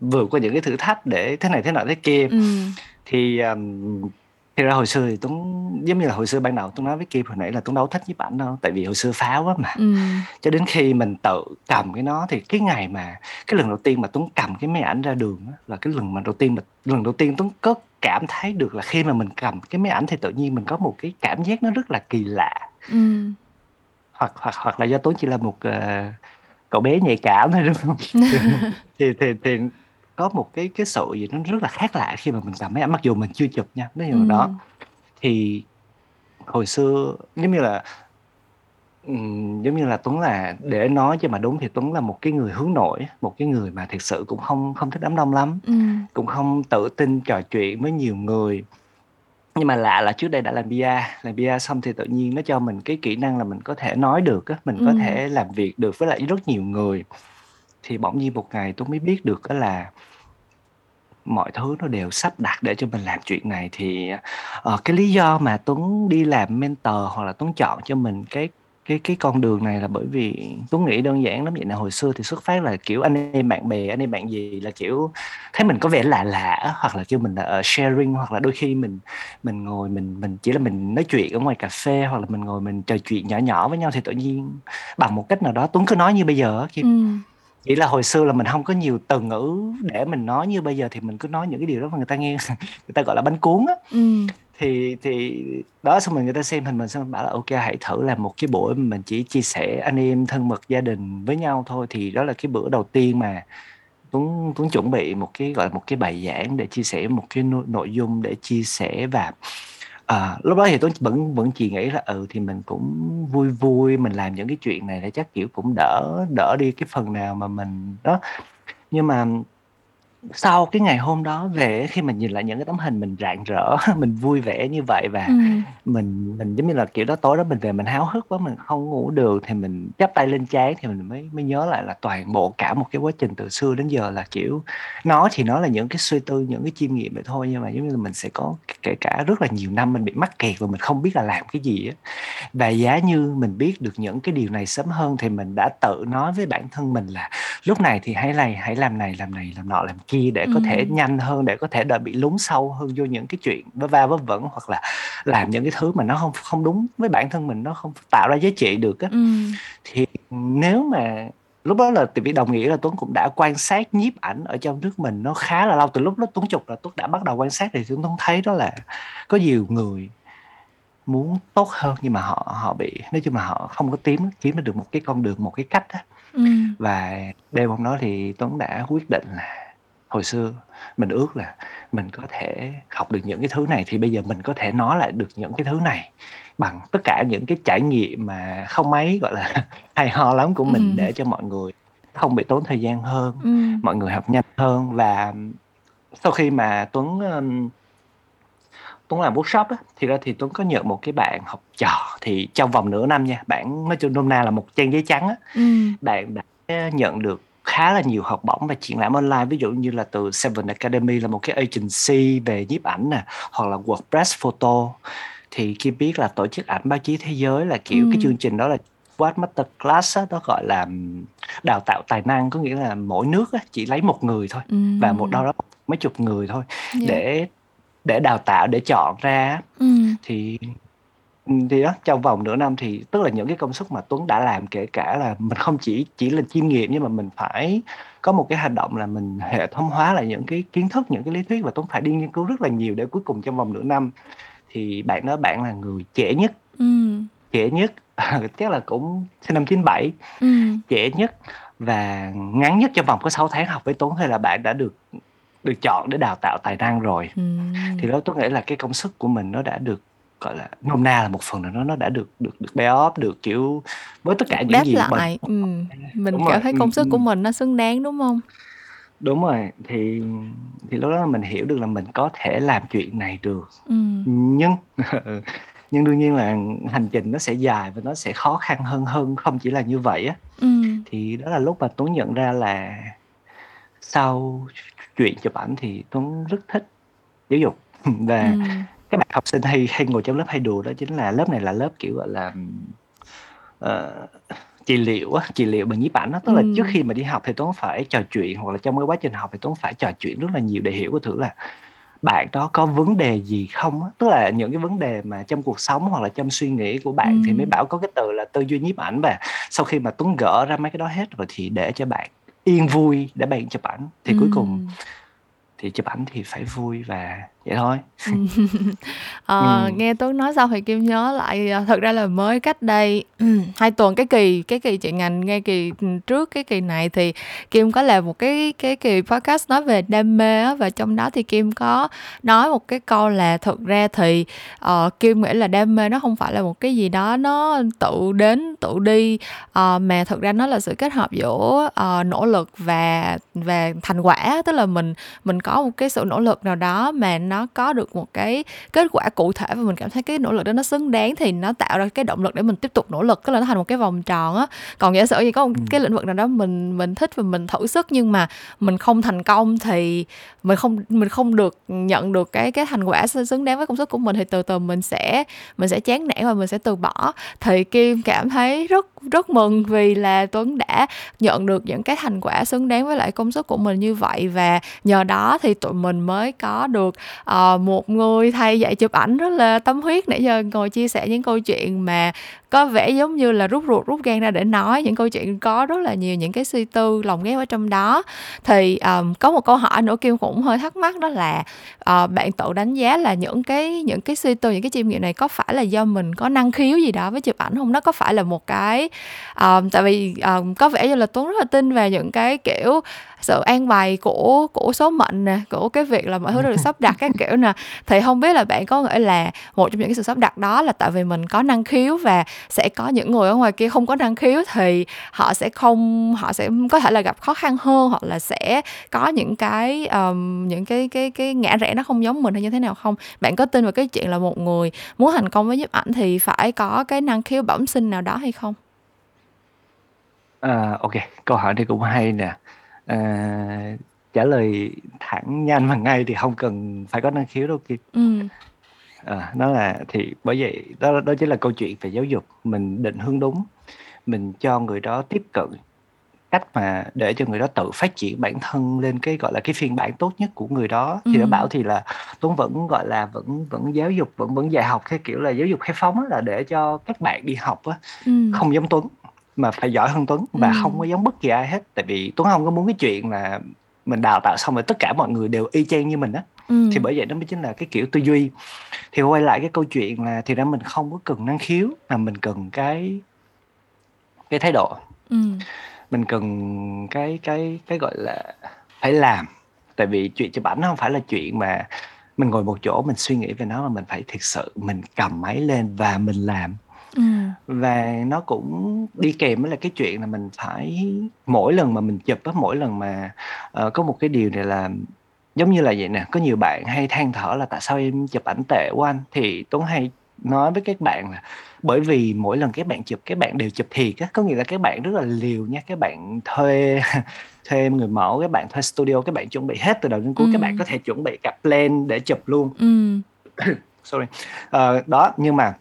vượt qua những cái thử thách để thế này thế nọ thế kia ừ. thì um, thì ra hồi xưa thì tuấn giống như là hồi xưa ban đầu tuấn nói với kim hồi nãy là tuấn đâu thích nhiếp ảnh đâu tại vì hồi xưa phá quá mà ừ. cho đến khi mình tự cầm cái nó thì cái ngày mà cái lần đầu tiên mà tuấn cầm cái máy ảnh ra đường á, là cái lần mà đầu tiên mà lần đầu tiên tuấn có cảm thấy được là khi mà mình cầm cái máy ảnh thì tự nhiên mình có một cái cảm giác nó rất là kỳ lạ ừ. hoặc hoặc hoặc là do tuấn chỉ là một uh, cậu bé nhạy cảm thôi đúng không thì thì thì có một cái cái sự gì nó rất là khác lạ khi mà mình cầm máy ảnh mặc dù mình chưa chụp nha nói chung đó. Thì hồi xưa giống như là giống như là Tuấn là để nói cho mà đúng thì Tuấn là một cái người hướng nội một cái người mà thực sự cũng không không thích đám đông lắm. Ừm. cũng không tự tin trò chuyện với nhiều người. Nhưng mà lạ là trước đây đã làm bia làm bia xong thì tự nhiên nó cho mình cái kỹ năng là mình có thể nói được á mình có thể làm việc được với lại rất nhiều người thì bỗng nhiên một ngày tôi mới biết được đó là mọi thứ nó đều sắp đặt để cho mình làm chuyện này thì uh, cái lý do mà Tuấn đi làm mentor hoặc là Tuấn chọn cho mình cái cái cái con đường này là bởi vì Tuấn nghĩ đơn giản lắm vậy nè hồi xưa thì xuất phát là kiểu anh em bạn bè anh em bạn gì là kiểu thấy mình có vẻ lạ lạ hoặc là kêu mình là ờ, sharing hoặc là đôi khi mình mình ngồi mình mình chỉ là mình nói chuyện ở ngoài cà phê hoặc là mình ngồi mình trò chuyện nhỏ nhỏ với nhau thì tự nhiên bằng một cách nào đó Tuấn cứ nói như bây giờ khi ừ chỉ là hồi xưa là mình không có nhiều từ ngữ để mình nói như bây giờ thì mình cứ nói những cái điều đó mà người ta nghe người ta gọi là bánh cuốn á ừ. thì thì đó xong rồi người ta xem hình mình xong bảo là ok hãy thử làm một cái buổi mình chỉ chia sẻ anh em thân mật gia đình với nhau thôi thì đó là cái bữa đầu tiên mà Tuấn Tuấn chuẩn bị một cái gọi là một cái bài giảng để chia sẻ một cái nội dung để chia sẻ và À, lúc đó thì tôi vẫn vẫn chỉ nghĩ là ừ thì mình cũng vui vui mình làm những cái chuyện này để chắc kiểu cũng đỡ đỡ đi cái phần nào mà mình đó. Nhưng mà sau cái ngày hôm đó về khi mình nhìn lại những cái tấm hình mình rạng rỡ mình vui vẻ như vậy và Ừm. mình mình giống như là kiểu đó tối đó mình về mình háo hức quá mình không ngủ được thì mình chắp tay lên trán thì mình mới mới nhớ lại là toàn bộ cả một cái quá trình từ xưa đến giờ là kiểu nó thì nó là những cái suy tư những cái chiêm nghiệm vậy thôi nhưng mà giống như là mình sẽ có kể cả rất là nhiều năm mình bị mắc kẹt và mình không biết là làm cái gì á và giá như mình biết được những cái điều này sớm hơn thì mình đã tự nói với bản thân mình là lúc này thì hãy này hãy làm này làm này làm nọ làm kia kia để có thể nhanh hơn để có thể đỡ bị lún sâu hơn vô những cái chuyện vớ va vớ vẩn hoặc là làm những cái thứ mà nó không không đúng với bản thân mình nó không tạo ra giá trị được á Ừm. thì nếu mà lúc đó là tại vì đồng nghĩa là Tuấn cũng đã quan sát nhiếp ảnh ở trong nước mình nó khá là lâu từ lúc đó Tuấn chụp là Tuấn đã bắt đầu quan sát thì Tuấn thấy đó là có nhiều người muốn tốt hơn nhưng mà họ họ bị nói chung là họ không có kiếm kiếm được một cái con đường một cái cách á Ừm. và đêm hôm đó thì Tuấn đã quyết định là hồi xưa mình ước là mình có thể học được những cái thứ này thì bây giờ mình có thể nói lại được những cái thứ này bằng tất cả những cái trải nghiệm mà không mấy gọi là hay ho lắm của mình Ừm. để cho mọi người không bị tốn thời gian hơn, Ừm. mọi người học nhanh hơn và sau khi mà Tuấn, ờm Tuấn làm workshop á, thì ra thì Tuấn có nhận một cái bạn học trò thì trong vòng nửa năm nha, bạn nói chung nôm na là một trang giấy trắng á, Ừm. bạn đã nhận được khá là nhiều học bổng và triển lãm online ví dụ như là từ Seven Academy là một cái agency về nhiếp ảnh nè hoặc là WordPress photo thì khi biết là tổ chức ảnh báo chí thế giới là kiểu ừ. cái chương trình đó là What Master Class á, đó gọi là đào tạo tài năng có nghĩa là mỗi nước á, chỉ lấy một người thôi ừ. và một đâu đó mấy chục người thôi yeah. Dạ. để để đào tạo để chọn ra ừ. thì thì đó trong vòng nửa năm thì tức là những cái công sức mà Tuấn đã làm kể cả là mình không chỉ chỉ là chiêm nghiệm nhưng mà mình phải có một cái hành động là mình hệ thống hóa lại những cái kiến thức những cái lý thuyết và Tuấn phải đi nghiên cứu rất là nhiều để cuối cùng trong vòng nửa năm thì bạn nói bạn là người trẻ nhất ừ. trẻ nhất chắc là cũng sinh năm 97 ừ. trẻ nhất và ngắn nhất trong vòng có 6 tháng học với Tuấn hay là bạn đã được được chọn để đào tạo tài năng rồi ừ. thì đó tôi nghĩ là cái công sức của mình nó đã được gọi là nôm na là một phần nào nó nó đã được được được pay off được kiểu với tất cả những Đáp gì lại ừ. mình đúng cảm rồi. thấy công sức của mình nó xứng đáng đúng không đúng rồi thì thì lúc đó mình hiểu được là mình có thể làm chuyện này được ừ. nhưng nhưng đương nhiên là hành trình nó sẽ dài và nó sẽ khó khăn hơn hơn không chỉ là như vậy á ừ. thì đó là lúc mà tuấn nhận ra là sau chuyện chụp ảnh thì tuấn rất thích giáo dục và Ừm. Các bạn học sinh hay hay ngồi trong lớp hay đùa đó chính là lớp này là lớp kiểu gọi là ờ, trị liệu á, trị liệu bằng nhiếp ảnh á, tức là trước khi mà đi học thì Tuấn phải trò chuyện hoặc là trong cái quá trình học thì Tuấn phải trò chuyện rất là nhiều để hiểu cái thử là bạn đó có vấn đề gì không á, tức là những cái vấn đề mà trong cuộc sống hoặc là trong suy nghĩ của bạn thì mới bảo có cái từ là tư duy nhiếp ảnh và sau khi mà Tuấn gỡ ra mấy cái đó hết rồi thì để cho bạn yên vui để bạn chụp ảnh thì cuối cùng thì chụp ảnh thì phải vui và vậy thôi. Ờ, Ừm. nghe Tuấn nói xong thì Kim nhớ lại, ờ, thực ra là mới cách đây, 2 tuần cái kỳ cái kỳ chuyện ngành ngay kỳ, trước cái kỳ này thì Kim có làm một cái cái kỳ podcast nói về đam mê á, và trong đó thì Kim có nói một cái câu là thực ra thì, ờ, Kim nghĩ là đam mê nó không phải là một cái gì đó nó tự đến tự đi, ờ, mà thực ra nó là sự kết hợp giữa, ờ, nỗ lực và và thành quả. Tức là mình mình có một cái sự nỗ lực nào đó mà nó có được một cái kết quả cụ thể và mình cảm thấy cái nỗ lực đó nó xứng đáng thì nó tạo ra cái động lực để mình tiếp tục nỗ lực, tức là nó thành một cái vòng tròn á. Còn giả sử như có một Ừm. cái lĩnh vực nào đó mình mình thích và mình thử sức nhưng mà mình không thành công thì mình không mình không được nhận được cái cái thành quả xứng đáng với công sức của mình thì từ từ mình sẽ mình sẽ chán nản và mình sẽ từ bỏ. Thì Kim cảm thấy rất rất mừng vì là Tuấn đã nhận được những cái thành quả xứng đáng với lại công sức của mình như vậy và nhờ đó thì tụi mình mới có được, Ờ, một người thầy dạy chụp ảnh rất là tâm huyết nãy giờ ngồi chia sẻ những câu chuyện mà có vẻ giống như là rút ruột, rút gan ra để nói, những câu chuyện có rất là nhiều những cái suy tư lồng ghép ở trong đó. Thì, um, có một câu hỏi nữa Kim cũng hơi thắc mắc đó là, uh, bạn tự đánh giá là những cái những cái suy tư, những cái chiêm nghiệm này có phải là do mình có năng khiếu gì đó với chụp ảnh không Nó có phải là một cái um, tại vì, um, có vẻ như là Tuấn rất là tin về những cái, kiểu, sự an bài của của số mệnh nè, của cái việc là mọi thứ được sắp đặt các kiểu nè. Thì không biết là bạn có nghĩ là một trong những cái sự sắp đặt đó là tại vì mình có năng khiếu và sẽ có những người ở ngoài kia không có năng khiếu thì họ sẽ không họ sẽ có thể là gặp khó khăn hơn hoặc là sẽ có những cái, ờm, những cái cái cái ngã rẽ nó không giống mình hay như thế nào không? Bạn có tin vào cái chuyện là một người muốn thành công với nhiếp ảnh thì phải có cái năng khiếu bẩm sinh nào đó hay không? À, ô câu hỏi này cũng hay nè. À, trả lời thẳng nhanh và ngay thì không cần phải có năng khiếu đâu Kim. Ừm. Ờ, nó là thì bởi vậy đó đó chính là câu chuyện về giáo dục, mình định hướng đúng, mình cho người đó tiếp cận cách mà để cho người đó tự phát triển bản thân lên cái, gọi là, cái phiên bản tốt nhất của người đó. Thì đã bảo Ừm. thì là Tuấn vẫn, gọi là, vẫn vẫn giáo dục, vẫn vẫn dạy học theo kiểu là giáo dục khai phóng là để cho các bạn đi học á, Ừm. không giống Tuấn, mà phải giỏi hơn Tuấn và không có giống bất kỳ ai hết. Tại vì Tuấn hông có muốn cái chuyện là mình đào tạo xong rồi tất cả mọi người đều y chang như mình á, thì Ừm. bởi vậy nó mới chính là cái kiểu tư duy. Thì quay lại cái câu chuyện là thì ra mình không có cần năng khiếu mà mình cần cái cái thái độ. Ừm. Mình cần cái cái cái, gọi là, phải làm. Tại vì chuyện chụp ảnh nó hông phải là chuyện mà mình ngồi một chỗ mình suy nghĩ về nó mà mình phải thực sự mình cầm máy lên và mình làm. Ừm. Và nó cũng đi kèm với là cái chuyện là mình phải mỗi lần mà mình chụp á, mỗi lần mà ờ, có một cái điều này là giống như là vậy nè, có nhiều bạn hay than thở là "Tại sao em chụp ảnh tệ quá anh?" Thì Tuấn hay nói với các bạn là bởi vì mỗi lần các bạn chụp, các bạn đều chụp thiệt á, có nghĩa là các bạn rất là liều nha, các bạn thuê thuê người mẫu, các bạn thuê studio, các bạn chuẩn bị hết từ đầu đến cuối, các bạn Ừm. có thể chuẩn bị cả plan để chụp luôn. Ừm. Sorry. Ờ, đó, nhưng mà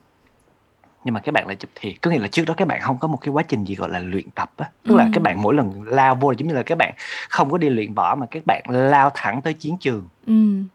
nhưng mà các bạn lại chụp thiệt, có nghĩa là trước đó các bạn hông có một cái quá trình gì, gọi là, luyện tập á. Tức là các bạn mỗi lần lao vô giống như là các bạn không có đi luyện võ mà các bạn lao thẳng tới chiến trường. Ừm.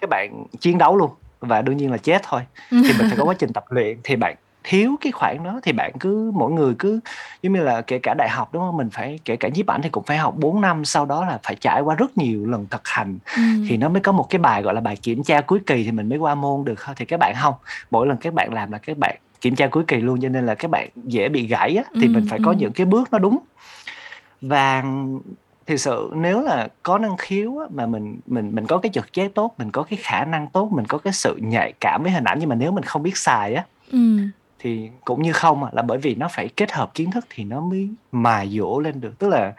Các bạn chiến đấu luôn và đương nhiên là chết thôi. Thì mình phải có quá trình tập luyện, thì bạn thiếu cái khoảng đó thì bạn cứ mỗi người cứ giống như là kể cả đại học, đúng hông? Mình phải kể cả nhiếp ảnh thì cũng phải học 4 năm, sau đó là phải trải qua rất nhiều lần thực hành Ừm. thì nó mới có một cái bài, gọi là, bài kiểm tra cuối kỳ thì mình mới qua môn được thôi. Thì các bạn hông, mỗi lần các bạn làm là các bạn kiểm tra cuối kỳ luôn, cho nên là các bạn dễ bị gãy á, thì mình Ừm, phải có ừm. những cái bước nó đúng. Và thực sự nếu là có năng khiếu á, mà mình mình mình có cái trực giác tốt, mình có cái khả năng tốt, mình có cái sự nhạy cảm với hình ảnh, nhưng mà nếu mình không biết xài á Ừm. thì cũng như không à, là bởi vì nó phải kết hợp kiến thức thì nó mới mài dũa lên được. Tức là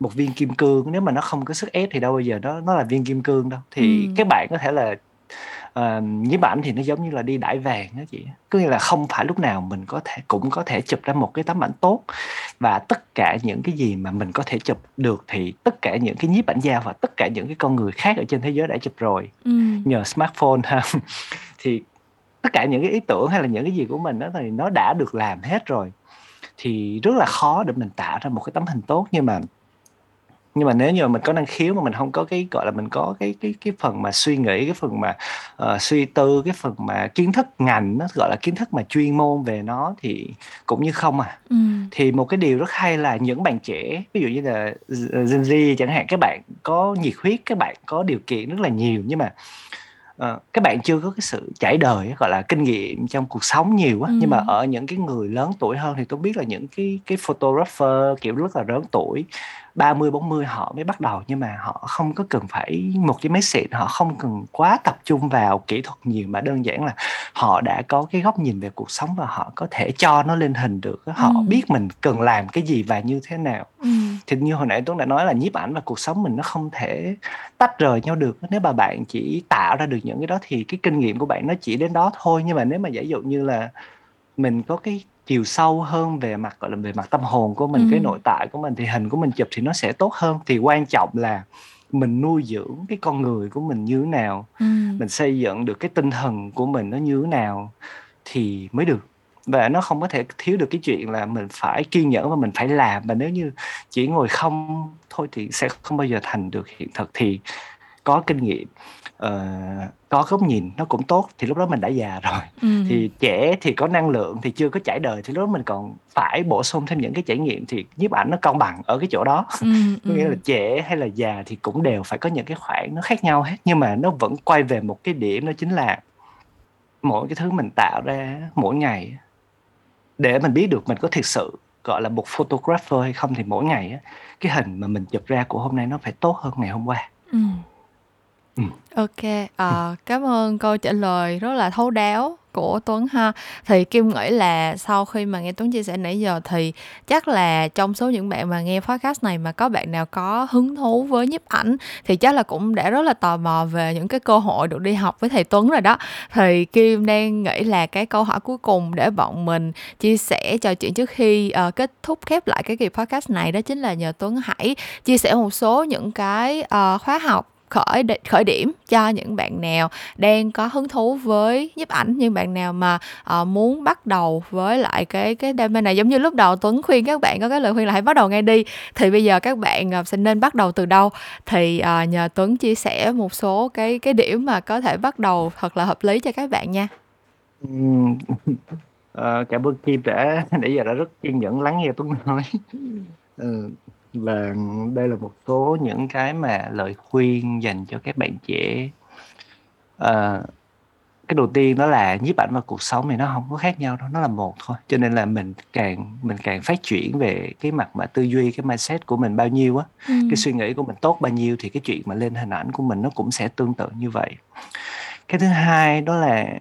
một viên kim cương nếu mà nó không có sức ép thì đâu bao giờ nó nó là viên kim cương đâu. Thì Ừm. các bạn có thể là, uh, nhiếp ảnh thì nó giống như là đi đãi vàng đó chị. Có nghĩa là không phải lúc nào mình có thể cũng có thể chụp ra một cái tấm ảnh tốt. Và tất cả những cái gì mà mình có thể chụp được thì tất cả những cái nhiếp ảnh gia và tất cả những cái con người khác ở trên thế giới đã chụp rồi. Ừ. nhờ smartphone ha. Thì tất cả những cái ý tưởng hay là những cái gì của mình đó thì nó đã được làm hết rồi. Thì rất là khó để mình tạo ra một cái tấm hình tốt. Nhưng mà nhưng mà nếu như mà mình có năng khiếu mà mình không có cái gọi là mình có cái cái cái phần mà suy nghĩ cái phần mà uh, suy tư cái phần mà kiến thức ngành nó gọi là kiến thức mà chuyên môn về nó thì cũng như không à ừ. thì một cái điều rất hay là những bạn trẻ ví dụ như là Gen Z chẳng hạn các bạn có nhiệt huyết các bạn có điều kiện rất là nhiều nhưng mà uh, các bạn chưa có cái sự trải đời gọi là kinh nghiệm trong cuộc sống nhiều á ừ. nhưng mà ở những cái người lớn tuổi hơn thì tôi biết là những cái cái photographer kiểu rất là lớn tuổi 30 40 họ mới bắt đầu nhưng mà họ không có cần phải một cái máy xịn họ không cần quá tập trung vào kỹ thuật nhiều mà đơn giản là họ đã có cái góc nhìn về cuộc sống và họ có thể cho nó lên hình được họ ừ. biết mình cần làm cái gì và như thế nào ừ. thì như hồi nãy Tuấn đã nói là nhiếp ảnh và cuộc sống mình nó không thể tách rời nhau được nếu mà bạn chỉ tạo ra được những cái đó thì cái kinh nghiệm của bạn nó chỉ đến đó thôi nhưng mà nếu mà giả dụ như là mình có cái chiều sâu hơn về mặt gọi là về mặt tâm hồn của mình ừ. cái nội tại của mình thì hình của mình chụp thì nó sẽ tốt hơn. Thì quan trọng là mình nuôi dưỡng cái con người của mình như thế nào ừ. mình xây dựng được cái tinh thần của mình nó như thế nào thì mới được. Và nó không có thể thiếu được cái chuyện là mình phải kiên nhẫn và mình phải làm. Và nếu như chỉ ngồi không thôi thì sẽ không bao giờ thành được hiện thực. Thì có kinh nghiệm uh, có góc nhìn nó cũng tốt thì lúc đó mình đã già rồi ừ. thì trẻ thì có năng lượng thì chưa có trải đời thì lúc đó mình còn phải bổ sung thêm những cái trải nghiệm thì nhiếp ảnh nó cân bằng ở cái chỗ đó ừ, có nghĩa ừ. là trẻ hay là già thì cũng đều phải có những cái khoảng nó khác nhau hết nhưng mà nó vẫn quay về một cái điểm đó chính là mỗi cái thứ mình tạo ra mỗi ngày để mình biết được mình có thực sự gọi là một photographer hay không thì mỗi ngày cái hình mà mình chụp ra của hôm nay nó phải tốt hơn ngày hôm qua ừ. Ừ. OK, ờ, cảm ơn câu trả lời rất là thấu đáo của Tuấn ha. Thì Kim nghĩ là sau khi mà nghe Tuấn chia sẻ nãy giờ thì chắc là trong số những bạn mà nghe podcast này mà có bạn nào có hứng thú với nhiếp ảnh thì chắc là cũng đã rất là tò mò về những cái cơ hội được đi học với thầy Tuấn rồi đó. Thì Kim đang nghĩ là cái câu hỏi cuối cùng để bọn mình chia sẻ trò chuyện trước khi uh, kết thúc khép lại cái kỳ podcast này đó chính là nhờ Tuấn hãy chia sẻ một số những cái uh, khóa học khởi khởi điểm cho những bạn nào đang có hứng thú với nhiếp ảnh nhưng bạn nào mà uh, muốn bắt đầu với lại cái cái đam mê này. Giống như lúc đầu Tuấn khuyên các bạn có cái lời khuyên là hãy bắt đầu ngay đi thì bây giờ các bạn uh, sẽ nên bắt đầu từ đâu? Thì uh, nhờ Tuấn chia sẻ một số cái cái điểm mà có thể bắt đầu thật là hợp lý cho các bạn nha. Uh, cảm ơn Kim đã nãy giờ đã rất kiên nhẫn lắng nghe Tuấn nói. Uh, và đây là một số những cái mà lời khuyên dành cho các bạn trẻ. Ờ, cái đầu tiên đó là nhiếp ảnh và cuộc sống thì nó không có khác nhau đâu, nó là một thôi. Cho nên là mình càng mình càng phát triển về cái mặt mà tư duy, cái mindset của mình bao nhiêu á, cái suy nghĩ của mình tốt bao nhiêu thì cái chuyện mà lên hình ảnh của mình nó cũng sẽ tương tự như vậy. Cái thứ hai đó là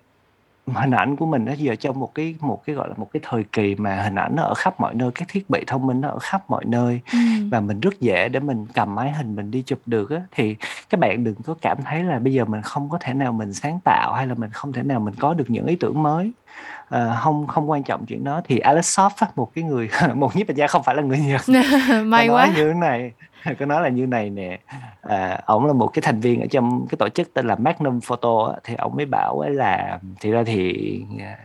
hình ảnh của mình nó giờ trong một cái một cái gọi là một cái thời kỳ mà hình ảnh nó ở khắp mọi nơi các thiết bị thông minh nó ở khắp mọi nơi ừ. và mình rất dễ để mình cầm máy hình mình đi chụp được á. Thì các bạn đừng có cảm thấy là bây giờ mình không có thể nào mình sáng tạo hay là mình không thể nào mình có được những ý tưởng mới. À, không không quan trọng chuyện đó. Thì Alex Soft một cái người một nhiếp ảnh gia không phải là người Nhật. May quá. như thế này có nói là như này nè à, ông là một cái thành viên ở trong cái tổ chức tên là Magnum Photo á, thì ông mới bảo ấy là thì ra thì à,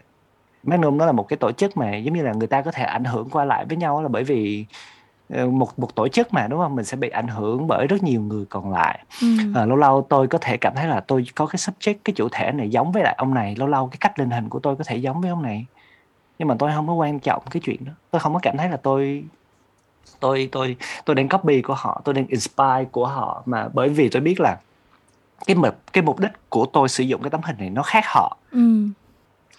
Magnum nó là một cái tổ chức mà giống như là người ta có thể ảnh hưởng qua lại với nhau là bởi vì ờ, một một tổ chức mà đúng không? Mình sẽ bị ảnh hưởng bởi rất nhiều người còn lại. Ừ. à, lâu lâu tôi có thể cảm thấy là tôi có cái subject cái chủ thể này giống với lại ông này lâu lâu cái cách lên hình của tôi có thể giống với ông này. Nhưng mà tôi không có quan trọng cái chuyện đó. Tôi không có cảm thấy là tôi tôi tôi tôi đang copy của họ tôi đang inspire của họ mà bởi vì tôi biết là cái mục cái mục đích của tôi sử dụng cái tấm hình này nó khác họ ừ.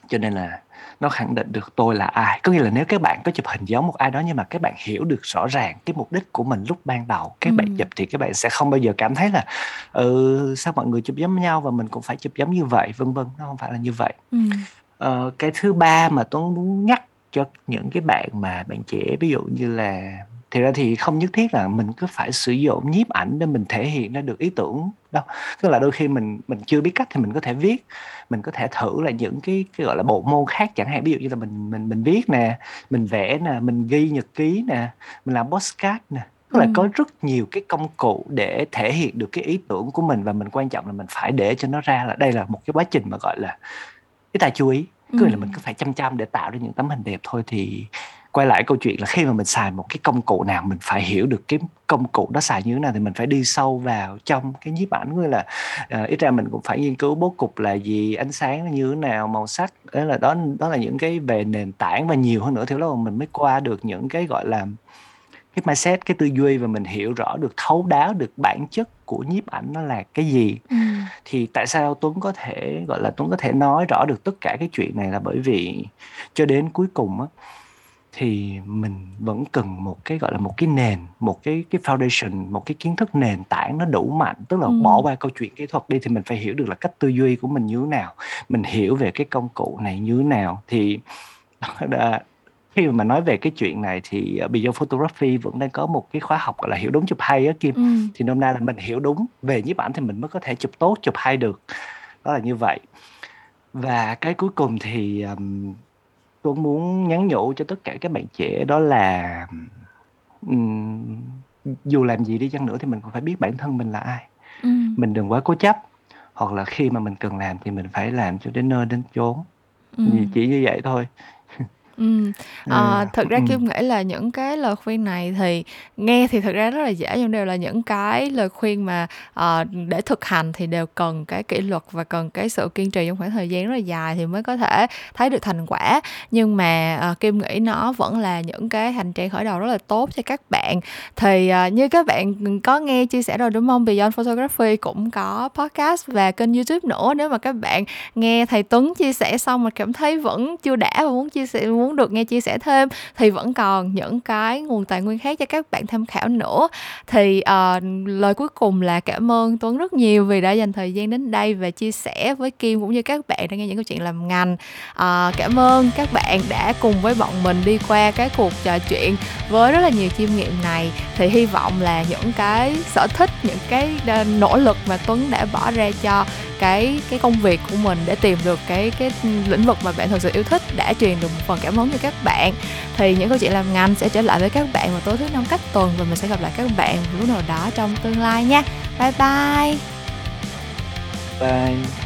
cho nên là nó khẳng định được tôi là ai có nghĩa là nếu các bạn có chụp hình giống một ai đó nhưng mà các bạn hiểu được rõ ràng cái mục đích của mình lúc ban đầu các ừ. bạn chụp thì các bạn sẽ không bao giờ cảm thấy là ừ sao mọi người chụp giống nhau và mình cũng phải chụp giống như vậy vân vân nó không phải là như vậy ừ. ờ, cái thứ ba mà tôi muốn nhắc cho những cái bạn mà bạn trẻ ví dụ như là thì ra thì không nhất thiết là mình cứ phải sử dụng nhiếp ảnh để mình thể hiện ra được ý tưởng đâu tức là đôi khi mình mình chưa biết cách thì mình có thể viết mình có thể thử là những cái, cái gọi là bộ môn khác chẳng hạn ví dụ như là mình mình mình viết nè mình vẽ nè mình ghi nhật ký nè mình làm postcard nè tức là ừ. có rất nhiều cái công cụ để thể hiện được cái ý tưởng của mình và mình quan trọng là mình phải để cho nó ra là đây là một cái quá trình mà gọi là cái tài chú ý cứ ừ. là mình cứ phải chăm chăm để tạo ra những tấm hình đẹp thôi thì quay lại câu chuyện là khi mà mình xài một cái công cụ nào mình phải hiểu được cái công cụ đó xài như thế nào thì mình phải đi sâu vào trong cái nhiếp ảnh như là uh, ít ra mình cũng phải nghiên cứu bố cục là gì ánh sáng như thế nào màu sắc đó là đó đó là những cái về nền tảng và nhiều hơn nữa thì lúc mà mình mới qua được những cái gọi là cái mindset cái tư duy và mình hiểu rõ được thấu đáo được bản chất của nhiếp ảnh nó là cái gì ừ. thì tại sao Tuấn có thể gọi là Tuấn có thể nói rõ được tất cả cái chuyện này là bởi vì cho đến cuối cùng á thì mình vẫn cần một cái gọi là một cái nền một cái cái foundation một cái kiến thức nền tảng nó đủ mạnh. Tức là ừ. bỏ qua câu chuyện kỹ thuật đi thì mình phải hiểu được là cách tư duy của mình như thế nào. Mình hiểu về cái công cụ này như thế nào. Thì khi mà nói về cái chuyện này thì uh, Beyond Photography vẫn đang có một cái khóa học gọi là hiểu đúng chụp hay á Kim. Ừ. thì hôm nay là mình hiểu đúng về nhiếp ảnh thì mình mới có thể chụp tốt chụp hay được. Đó là như vậy. Và cái cuối cùng thì um, tôi muốn nhắn nhủ cho tất cả các bạn trẻ đó là um, dù làm gì đi chăng nữa thì mình cũng phải biết bản thân mình là ai ừ. mình đừng quá cố chấp hoặc là khi mà mình cần làm thì mình phải làm cho đến nơi đến chốn ừ. chỉ như vậy thôi Ừm, ờ, thực ra Kim nghĩ là những cái lời khuyên này thì nghe thì thực ra rất là dễ nhưng đều là những cái lời khuyên mà, ờ, để thực hành thì đều cần cái kỷ luật và cần cái sự kiên trì trong khoảng thời gian rất là dài thì mới có thể thấy được thành quả. Nhưng mà, ờ, Kim nghĩ nó vẫn là những cái hành trang khởi đầu rất là tốt cho các bạn. Thì, ờ, như các bạn, có nghe chia sẻ rồi, đúng hông? Beyond Photography cũng có podcast và kênh YouTube nữa. Nếu mà các bạn nghe thầy Tuấn chia sẻ xong mà cảm thấy vẫn chưa đã và muốn chia sẻ muốn được nghe chia sẻ thêm thì vẫn còn những cái nguồn tài nguyên khác cho các bạn tham khảo nữa. Thì uh, lời cuối cùng là cảm ơn Tuấn rất nhiều vì đã dành thời gian đến đây và chia sẻ với Kim cũng như các bạn đang nghe những câu chuyện làm ngành. Uh, cảm ơn các bạn đã cùng với bọn mình đi qua cái cuộc trò chuyện với rất là nhiều chiêm nghiệm này. Thì hy vọng là những cái sở thích những cái ờ, nỗ lực mà Tuấn đã bỏ ra cho cái cái công việc của mình để tìm được cái cái lĩnh vực mà bạn thực sự yêu thích, đã truyền được một phần cảm hứng cho các bạn. Thì những câu chuyện làm ngành sẽ trở lại với các bạn vào tối thứ năm cách tuần và mình sẽ gặp lại các bạn lúc nào đó trong tương lai nha. Bye bye. Bye.